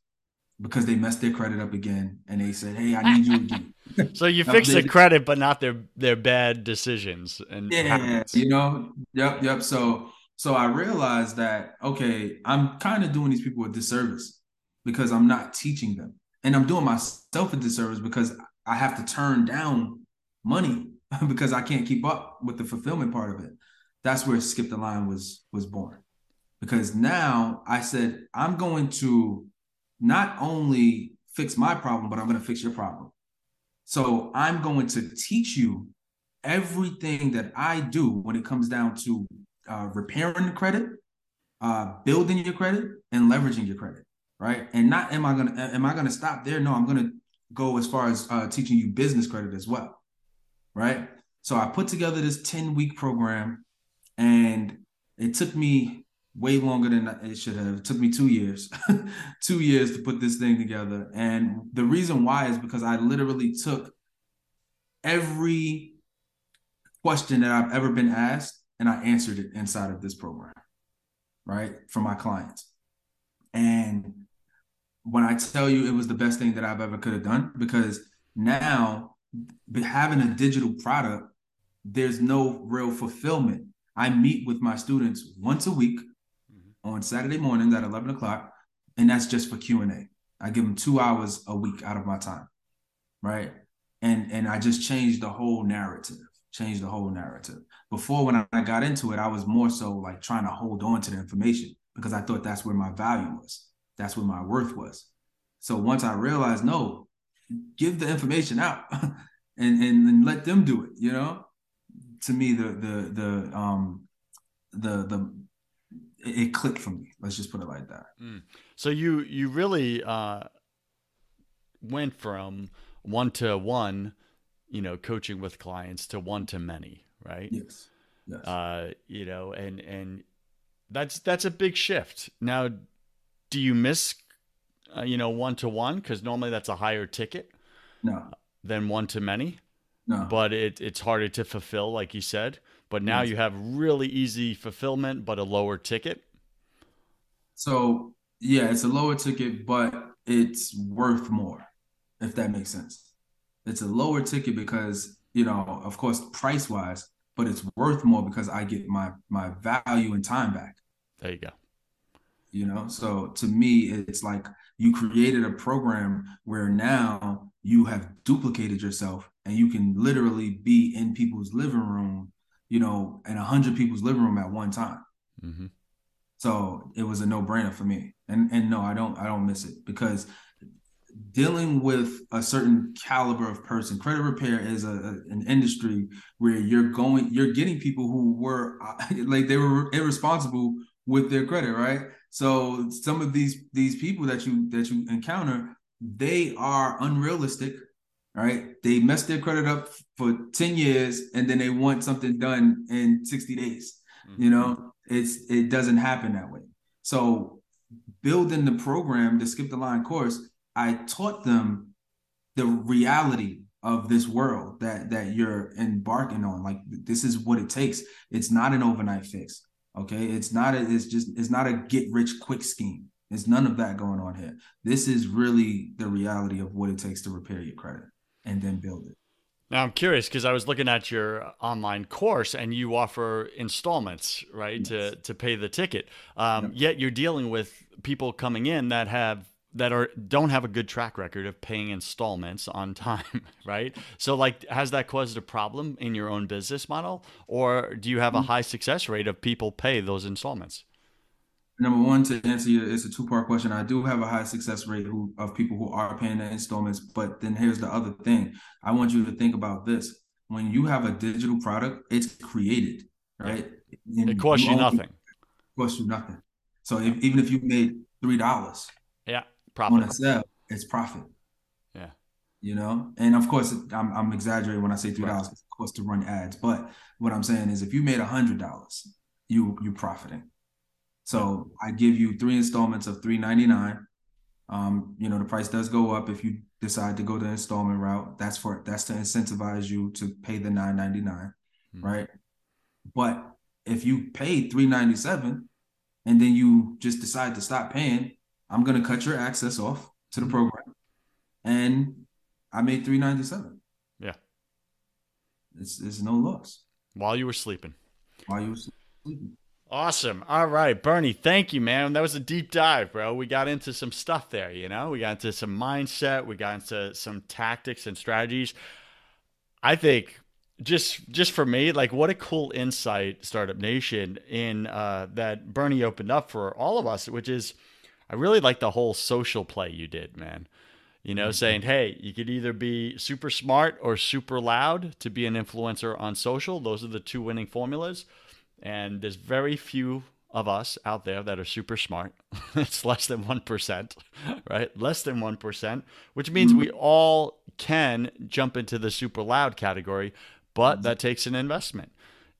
B: because they messed their credit up again and they said, "Hey, I need you again."
A: so you fix the credit, but not their their bad decisions and
B: yeah, habits. you know, yep, yep. So so I realized that okay, I'm kind of doing these people a disservice because I'm not teaching them, and I'm doing myself a disservice because I have to turn down money because I can't keep up with the fulfillment part of it. That's where Skip the Line was was born. Because now I said I'm going to not only fix my problem, but I'm going to fix your problem. So I'm going to teach you everything that I do when it comes down to uh, repairing the credit, uh, building your credit, and leveraging your credit. Right. And not am I gonna am I gonna stop there? No, I'm gonna go as far as uh, teaching you business credit as well. Right. So I put together this 10 week program and it took me way longer than it should have. It took me two years, two years to put this thing together. And the reason why is because I literally took every question that I've ever been asked and I answered it inside of this program, right? For my clients. And when I tell you it was the best thing that I've ever could have done, because now having a digital product, there's no real fulfillment. I meet with my students once a week on Saturday mornings at 11 o'clock, and that's just for Q&A. I give them two hours a week out of my time, right? And and I just changed the whole narrative. changed the whole narrative. Before, when I got into it, I was more so like trying to hold on to the information because I thought that's where my value was, that's where my worth was. So once I realized, no, give the information out and, and and let them do it. You know, to me, the the the um the the it clicked for me. Let's just put it like that. Mm.
A: So you you really uh, went from one to one, you know, coaching with clients to one to many, right?
B: Yes.
A: Yes. Uh, you know, and and that's that's a big shift. Now, do you miss, uh, you know, one to one because normally that's a higher ticket?
B: No.
A: Than one to many.
B: No.
A: But it it's harder to fulfill, like you said. But now hmm. you have really easy fulfillment, but a lower ticket.
B: So yeah, it's a lower ticket, but it's worth more, if that makes sense. It's a lower ticket because, you know, of course, price wise, but it's worth more because I get my my value and time back.
A: There you go.
B: You know, so to me, it's like you created a program where now you have duplicated yourself and you can literally be in people's living room you know, in a hundred people's living room at one time. Mm-hmm. So it was a no brainer for me. And and no, I don't I don't miss it because dealing with a certain caliber of person, credit repair is a, a an industry where you're going you're getting people who were like they were irresponsible with their credit, right? So some of these these people that you that you encounter, they are unrealistic right? They mess their credit up for 10 years and then they want something done in 60 days. Mm-hmm. You know, it's it doesn't happen that way. So building the program, the skip the line course, I taught them the reality of this world that that you're embarking on. Like this is what it takes. It's not an overnight fix. Okay. It's not a, it's just it's not a get rich quick scheme. There's none of that going on here. This is really the reality of what it takes to repair your credit and then build it.
A: Now I'm curious because I was looking at your online course and you offer installments, right, yes. to to pay the ticket. Um, yep. Yet you're dealing with people coming in that have that are don't have a good track record of paying installments on time, right? So like, has that caused a problem in your own business model, or do you have a mm-hmm. high success rate of people pay those installments?
B: Number one to answer you it's a two-part question. I do have a high success rate who, of people who are paying the installments but then here's the other thing. I want you to think about this. When you have a digital product it's created right?
A: And it costs you, you nothing.
B: Costs you nothing. So if, even if you made three dollars
A: yeah profit. on a
B: sale it's profit.
A: Yeah.
B: You know? And of course i'm, I'm exaggerating when i say three dollars right. of course to run ads. But what i'm saying is if you made a hundred dollars you you're profiting so I give you three installments of three ninety nine. Um, you know, the price does go up if you decide to go the installment route. That's for that's to incentivize you to pay the nine ninety nine, mm-hmm. right? But if you pay three ninety seven, and then you just decide to stop paying, I'm gonna cut your access off to the hmm. program, and I made three ninety seven.
A: Yeah,
B: it's it's no loss.
A: While you were sleeping.
B: While you were sleeping.
A: Awesome. All right, Bernie, thank you, man. That was a deep dive, bro. We got into some stuff there, you know? We got into some mindset, we got into some tactics and strategies. I think just just for me, like what a cool insight, Startup Nation, in uh, that Bernie opened up for all of us, which is I really like the whole social play you did, man. You know, mm-hmm. saying, hey, you could either be super smart or super loud to be an influencer on social. Those are the two winning formulas and there's very few of us out there that are super smart. it's less than 1%, right? Less than 1%, which means we all can jump into the super loud category, but that takes an investment.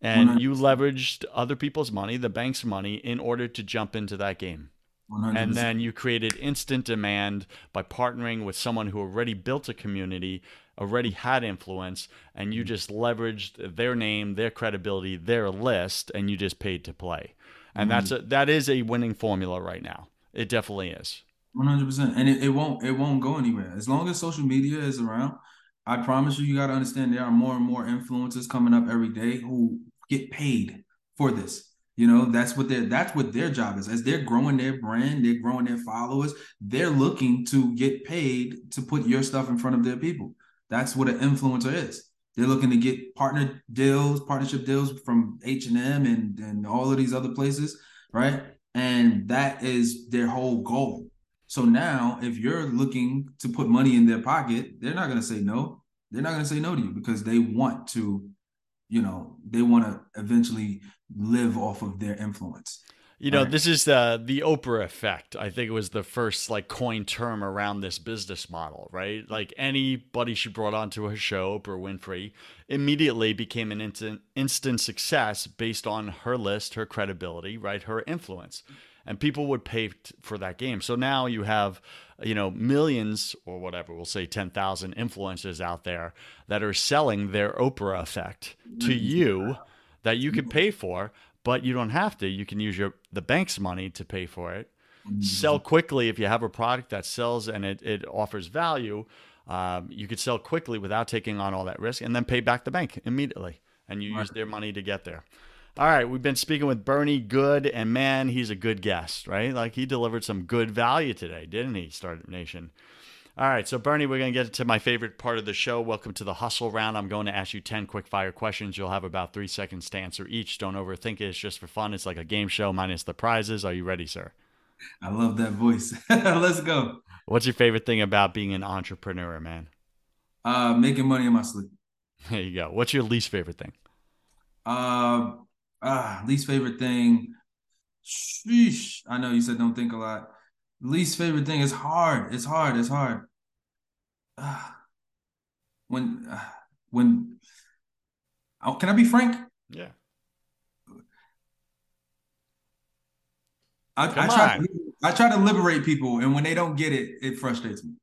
A: And you leveraged other people's money, the bank's money, in order to jump into that game. 100%. And then you created instant demand by partnering with someone who already built a community already had influence and you just leveraged their name, their credibility, their list, and you just paid to play. And mm-hmm. that's a that is a winning formula right now. It definitely is.
B: One hundred percent, and it, it won't it won't go anywhere as long as social media is around. I promise you, you got to understand there are more and more influencers coming up every day who get paid for this. You know, that's what their that's what their job is. As they're growing their brand, they're growing their followers. They're looking to get paid to put your stuff in front of their people. That's what an influencer is. They're looking to get partner deals, partnership deals from H and M and and all of these other places, right? And that is their whole goal. So now, if you're looking to put money in their pocket, they're not going to say no. They're not going to say no to you because they want to, you know, they want to eventually live off of their influence.
A: You know, right. this is the the Oprah effect. I think it was the first like coin term around this business model, right? Like anybody she brought onto her show, Oprah Winfrey, immediately became an instant instant success based on her list, her credibility, right, her influence, and people would pay t- for that game. So now you have, you know, millions or whatever, we'll say ten thousand influencers out there that are selling their Oprah effect to mm-hmm. you that you could pay for but you don't have to. You can use your the bank's money to pay for it. Sell quickly if you have a product that sells and it, it offers value. Um, you could sell quickly without taking on all that risk, and then pay back the bank immediately, and you use their money to get there. All right, we've been speaking with Bernie Goode, and man, he's a good guest, right? Like he delivered some good value today, didn't he, Startup Nation? All right, so Bernie, we're going to get to my favorite part of the show. Welcome to the hustle round. I'm going to ask you 10 quick fire questions. You'll have about three seconds to answer each. Don't overthink it. It's just for fun. It's like a game show minus the prizes. Are you ready, sir?
B: I love that voice. Let's go.
A: What's your favorite thing about being an entrepreneur, man?
B: Uh, making money in my sleep.
A: There you go. What's your least favorite thing?
B: Uh, uh least favorite thing. Sheesh. I know you said don't think a lot least favorite thing is hard. It's hard. It's hard. Uh, when uh, when oh, can I be frank?
A: Yeah.
B: I, I try to, I try to liberate people, and when they don't get it, it frustrates me.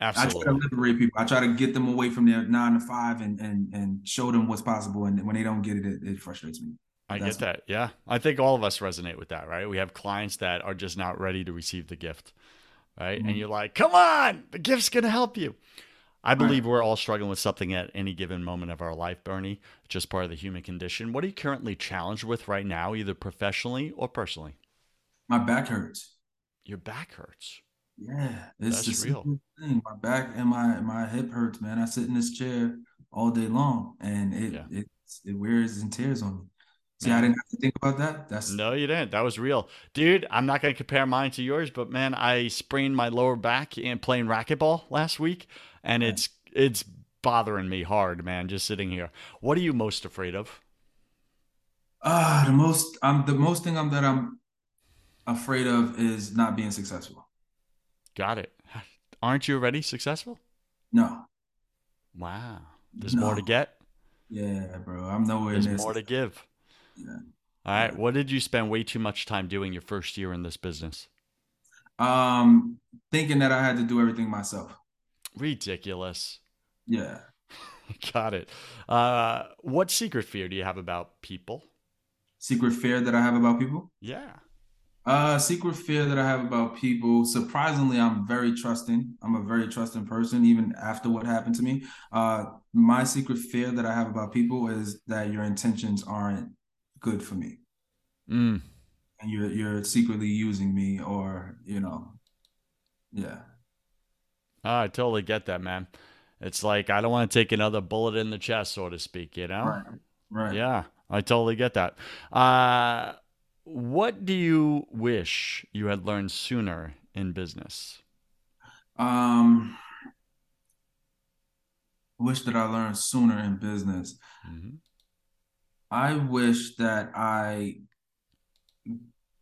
A: Absolutely.
B: I try to liberate people. I try to get them away from their nine to five and and and show them what's possible. And when they don't get it, it, it frustrates me.
A: I get that. Yeah. I think all of us resonate with that, right? We have clients that are just not ready to receive the gift, right? Mm-hmm. And you're like, come on, the gift's going to help you. I believe right. we're all struggling with something at any given moment of our life, Bernie. Just part of the human condition. What are you currently challenged with right now, either professionally or personally?
B: My back hurts.
A: Your back hurts.
B: Yeah, it's That's real. Thing. My back and my my hip hurts, man. I sit in this chair all day long, and it yeah. it, it wears and tears on me. See, I didn't have to think about that. That's
A: no, you didn't. That was real, dude. I'm not gonna compare mine to yours, but man, I sprained my lower back in playing racquetball last week, and it's it's bothering me hard, man. Just sitting here. What are you most afraid of?
B: Ah, uh, the most I'm the most thing I'm that I'm afraid of is not being successful.
A: Got it. Aren't you already successful?
B: No.
A: Wow. There's no. more to get.
B: Yeah, bro. I'm nowhere.
A: There's more to give. Yeah. All right. What did you spend way too much time doing your first year in this business?
B: Um, thinking that I had to do everything myself.
A: Ridiculous.
B: Yeah.
A: Got it. Uh, what secret fear do you have about people?
B: Secret fear that I have about people?
A: Yeah.
B: Uh, secret fear that I have about people. Surprisingly, I'm very trusting. I'm a very trusting person, even after what happened to me. Uh, my secret fear that I have about people is that your intentions aren't good for me.
A: Mm.
B: And you're you're secretly using me or, you know, yeah.
A: Oh, I totally get that, man. It's like I don't want to take another bullet in the chest, so to speak, you know?
B: Right. Right.
A: Yeah, I totally get that. Uh what do you wish you had learned sooner in business?
B: Um wish that I learned sooner in business. Mm-hmm. I wish that I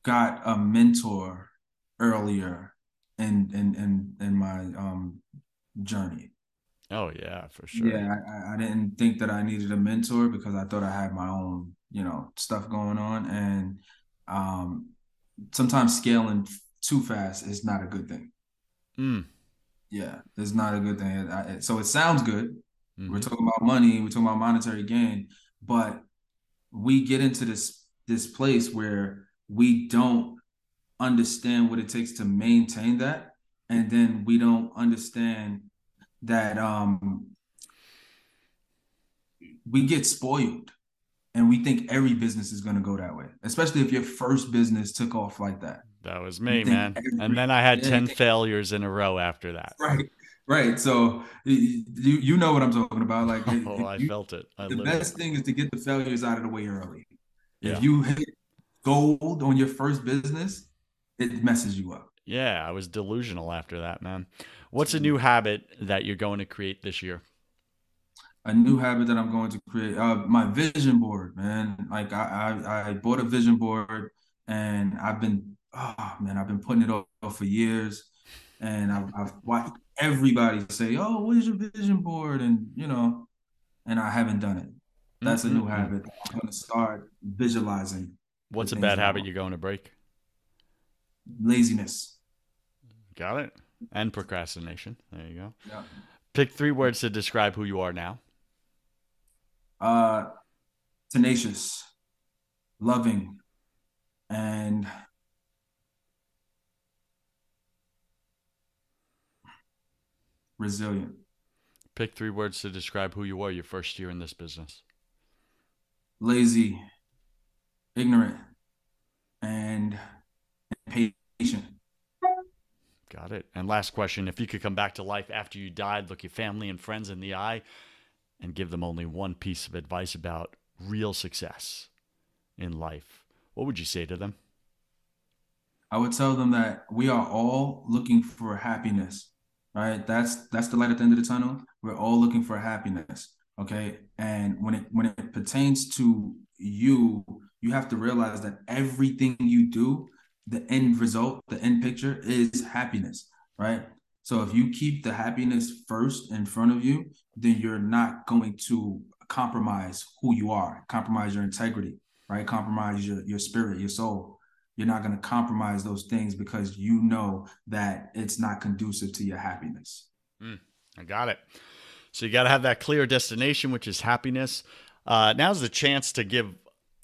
B: got a mentor earlier in in in in my um journey.
A: Oh yeah, for sure.
B: Yeah, I, I didn't think that I needed a mentor because I thought I had my own, you know, stuff going on, and um, sometimes scaling too fast is not a good thing.
A: Mm.
B: Yeah, it's not a good thing. I, so it sounds good. Mm-hmm. We're talking about money. We're talking about monetary gain, but we get into this this place where we don't understand what it takes to maintain that. And then we don't understand that um we get spoiled. And we think every business is going to go that way especially if your first business took off like that.
A: That was me man. every, and then i had 10 failures in a row after that.
B: Right right. So you you know what I'm talking about. Like,
A: oh, I felt it. I
B: the best
A: it.
B: thing is to get the failures out of the way early.
A: Yeah.
B: If you hit gold on your first business, it messes you up.
A: Yeah, I was delusional after that, man. What's a new habit that you're going to create this year?
B: A new habit that I'm going to create, uh, my vision board, man. Like I, I, I bought a vision board, and I've been, oh man, I've been putting it off for years, and I've, I've watched everybody say, "Oh, what is your vision board?" and you know, and I haven't done it. That's mm-hmm. a new habit. I'm going to start visualizing.
A: What's a bad habit you're going to break?
B: Laziness.
A: Got it. And procrastination. There you go.
B: Yeah.
A: Pick three words to describe who you are now.
B: Uh, tenacious, loving, and resilient.
A: Pick three words to describe who you were your first year in this business.
B: Lazy, ignorant, and patient.
A: Got it. And last question if you could come back to life after you died, look your family and friends in the eye, and give them only one piece of advice about real success in life, what would you say to them?
B: I would tell them that we are all looking for happiness, right? That's that's the light at the end of the tunnel. We're all looking for happiness, okay? And when it when it pertains to you, you have to realize that everything you do the end result, the end picture is happiness, right? So if you keep the happiness first in front of you, then you're not going to compromise who you are, compromise your integrity, right? Compromise your, your spirit, your soul. You're not going to compromise those things because you know that it's not conducive to your happiness.
A: Mm, I got it. So you got to have that clear destination, which is happiness. Uh, now's the chance to give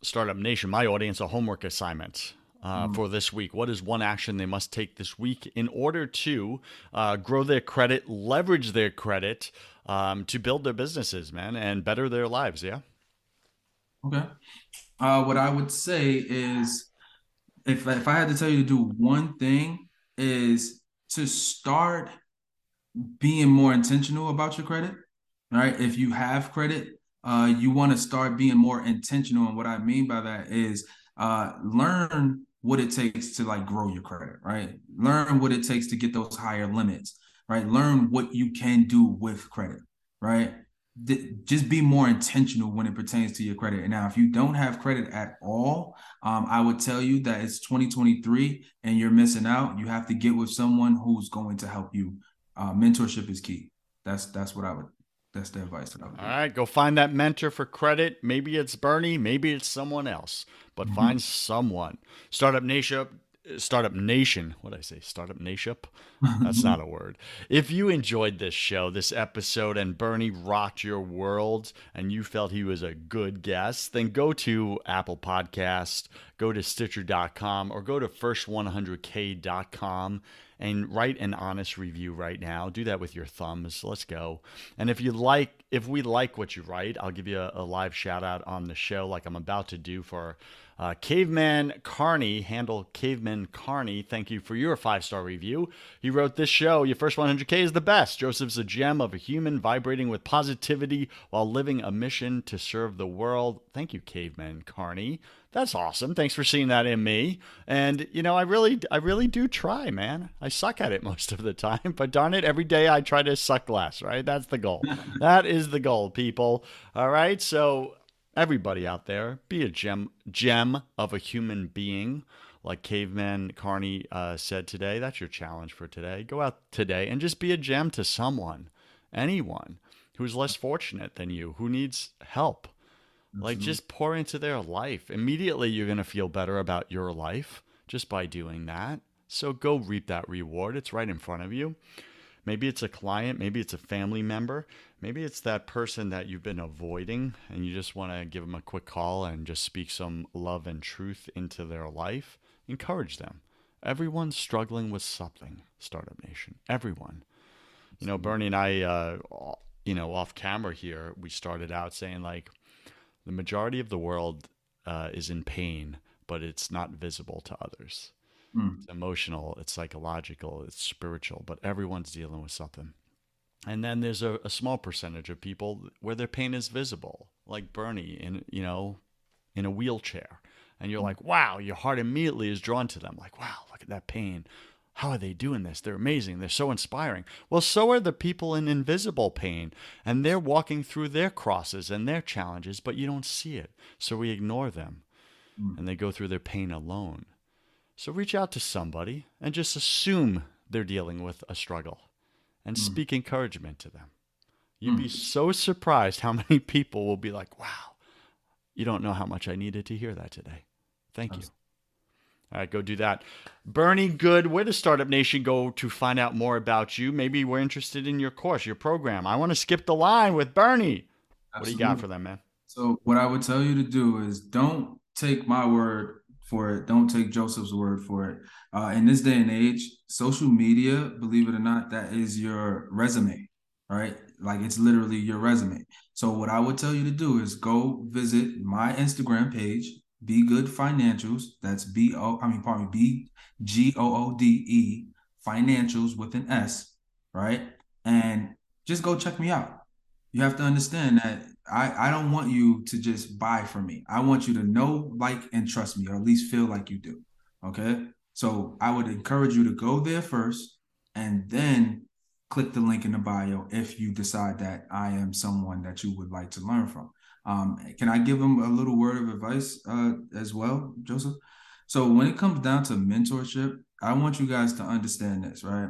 A: Startup Nation, my audience, a homework assignment uh, mm. for this week? What is one action they must take this week in order to uh, grow their credit, leverage their credit um, to build their businesses, man, and better their lives? Yeah.
B: Okay. Uh, what I would say is, if if I had to tell you to do one thing, is to start being more intentional about your credit. Right. If you have credit, uh, you want to start being more intentional. And what I mean by that is uh, learn what it takes to like grow your credit, right? Learn what it takes to get those higher limits, right? Learn what you can do with credit, right? Just be more intentional when it pertains to your credit. And now, if you don't have credit at all, um, I would tell you that it's 2023 and you're missing out. You have to get with someone who's going to help you. Uh, mentorship is key. That's that's what I would that's the advice that I would
A: All right, go find that mentor for credit. Maybe it's Bernie, maybe it's someone else, but mm-hmm. find someone. Startup Nation, Startup Nation. What I say? Startup Nation. That's not a word. If you enjoyed this show, this episode, and Bernie rocked your world, and you felt he was a good guest, then go to Apple Podcast, go to Stitcher.com, or go to First100k.com and write an honest review right now. Do that with your thumbs. Let's go. And if you like, if we like what you write, I'll give you a, a live shout out on the show, like I'm about to do for uh, Caveman Carney, handle Caveman Carney, thank you for your five star review. He wrote this show, Your First 100K is the best. Joseph's a gem of a human vibrating with positivity while living a mission to serve the world. Thank you, Caveman Carney. That's awesome. Thanks for seeing that in me. And you know, I really, I really do try, man. I suck at it most of the time, but darn it, every day I try to suck less. Right? That's the goal. that is the goal, people. All right. So everybody out there, be a gem gem of a human being. Like Caveman Carney uh, said today, that's your challenge for today. Go out today and just be a gem to someone, anyone who's less fortunate than you, who needs help. Like mm-hmm. just pour into their life. Immediately, you're going to feel better about your life just by doing that. So go reap that reward. It's right in front of you. Maybe it's a client, maybe it's a family member, maybe it's that person that you've been avoiding and you just want to give them a quick call and just speak some love and truth into their life. Encourage them. Everyone's struggling with something, Startup Nation. Everyone. You know, Bernie and I, uh, you know, off camera here, we started out saying like the majority of the world uh, is in pain, but it's not visible to others. Mm. It's emotional, it's psychological, it's spiritual, but everyone's dealing with something. And then there's a, a small percentage of people where their pain is visible, like Bernie in you know, in a wheelchair. And you're like, wow, your heart immediately is drawn to them. Like, wow, look at that pain. How are they doing this? They're amazing. They're so inspiring. Well, so are the people in invisible pain, and they're walking through their crosses and their challenges, but you don't see it. So we ignore them mm. and they go through their pain alone. So reach out to somebody and just assume they're dealing with a struggle and mm. speak encouragement to them. You'd mm. be so surprised how many people will be like, wow, you don't know how much I needed to hear that today. Thank you. All right, go do that. Bernie Goode, where does Startup Nation go to find out more about you? Maybe we're interested in your course, your program. I want to skip the line with Bernie. Absolutely. What do you got for them, man?
B: So, what I would tell you to do is don't take my word for it. Don't take Joseph's word for it. Uh, in this day and age, social media, believe it or not, that is your resume, right? Like it's literally your resume. So, what I would tell you to do is go visit my Instagram page, be Goode Financials. That's B O. I mean, pardon me. B G O O D E Financials with an S, right? And just go check me out. You have to understand that I I don't want you to just buy from me. I want you to know, like, and trust me, or at least feel like you do. Okay. So I would encourage you to go there first, and then click the link in the bio if you decide that I am someone that you would like to learn from. Um, can I give them a little word of advice uh, as well, Joseph? So when it comes down to mentorship, I want you guys to understand this, right?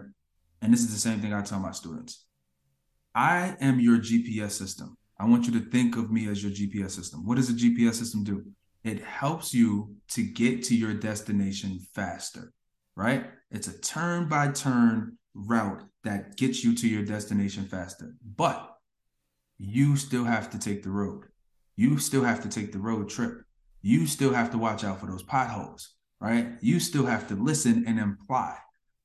B: And this is the same thing I tell my students. I am your GPS system. I want you to think of me as your GPS system. What does a GPS system do? It helps you to get to your destination faster, right? It's a turn by turn route that gets you to your destination faster. But you still have to take the road you still have to take the road trip. You still have to watch out for those potholes, right? You still have to listen and imply,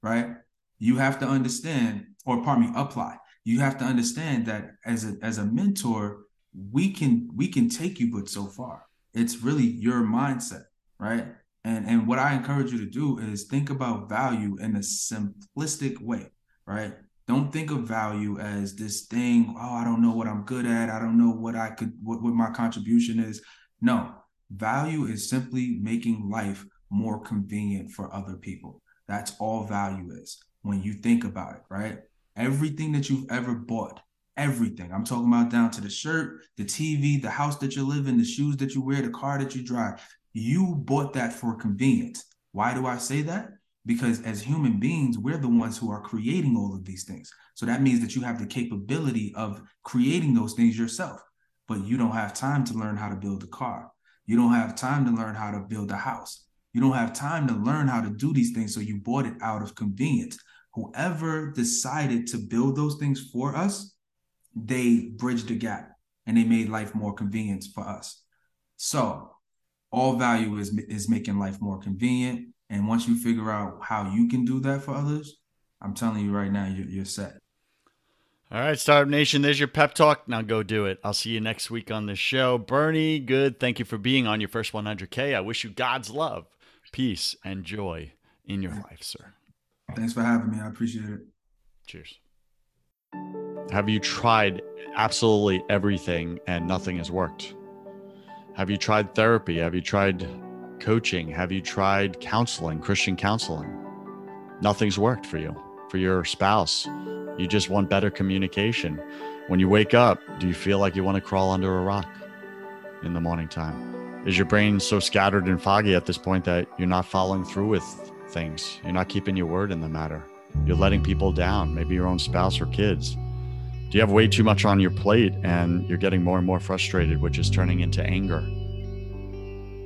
B: right? You have to understand, or pardon me, apply. You have to understand that as a as a mentor, we can we can take you but so far. It's really your mindset, right? And and what I encourage you to do is think about value in a simplistic way, right? Don't think of value as this thing, oh, I don't know what I'm good at. I don't know what I could, what, what my contribution is. No, value is simply making life more convenient for other people. That's all value is when you think about it, right? Everything that you've ever bought, everything. I'm talking about down to the shirt, the TV, the house that you live in, the shoes that you wear, the car that you drive. You bought that for convenience. Why do I say that? because as human beings we're the ones who are creating all of these things so that means that you have the capability of creating those things yourself but you don't have time to learn how to build a car you don't have time to learn how to build a house you don't have time to learn how to do these things so you bought it out of convenience whoever decided to build those things for us they bridged the gap and they made life more convenient for us so all value is is making life more convenient and once you figure out how you can do that for others, I'm telling you right now, you're, you're set.
A: All right, Startup Nation, there's your pep talk. Now go do it. I'll see you next week on the show. Bernie Goode. Thank you for being on your first 100K. I wish you God's love, peace, and joy in your life, sir.
B: Thanks for having me. I appreciate it.
A: Cheers. Have you tried absolutely everything and nothing has worked? Have you tried therapy? Have you tried coaching? Have you tried counseling, Christian counseling? Nothing's worked for you, for your spouse. You just want better communication. When you wake up, do you feel like you want to crawl under a rock in the morning time? Is your brain so scattered and foggy at this point that you're not following through with things? You're not keeping your word in the matter. You're letting people down, maybe your own spouse or kids. Do you have way too much on your plate and you're getting more and more frustrated, which is turning into anger?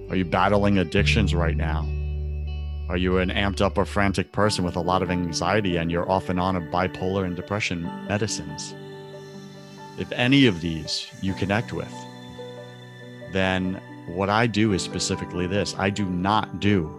A: Are you battling addictions right now? Are you an amped up or frantic person with a lot of anxiety and you're off and on of bipolar and depression medicines? If any of these you connect with, then what I do is specifically this I do not do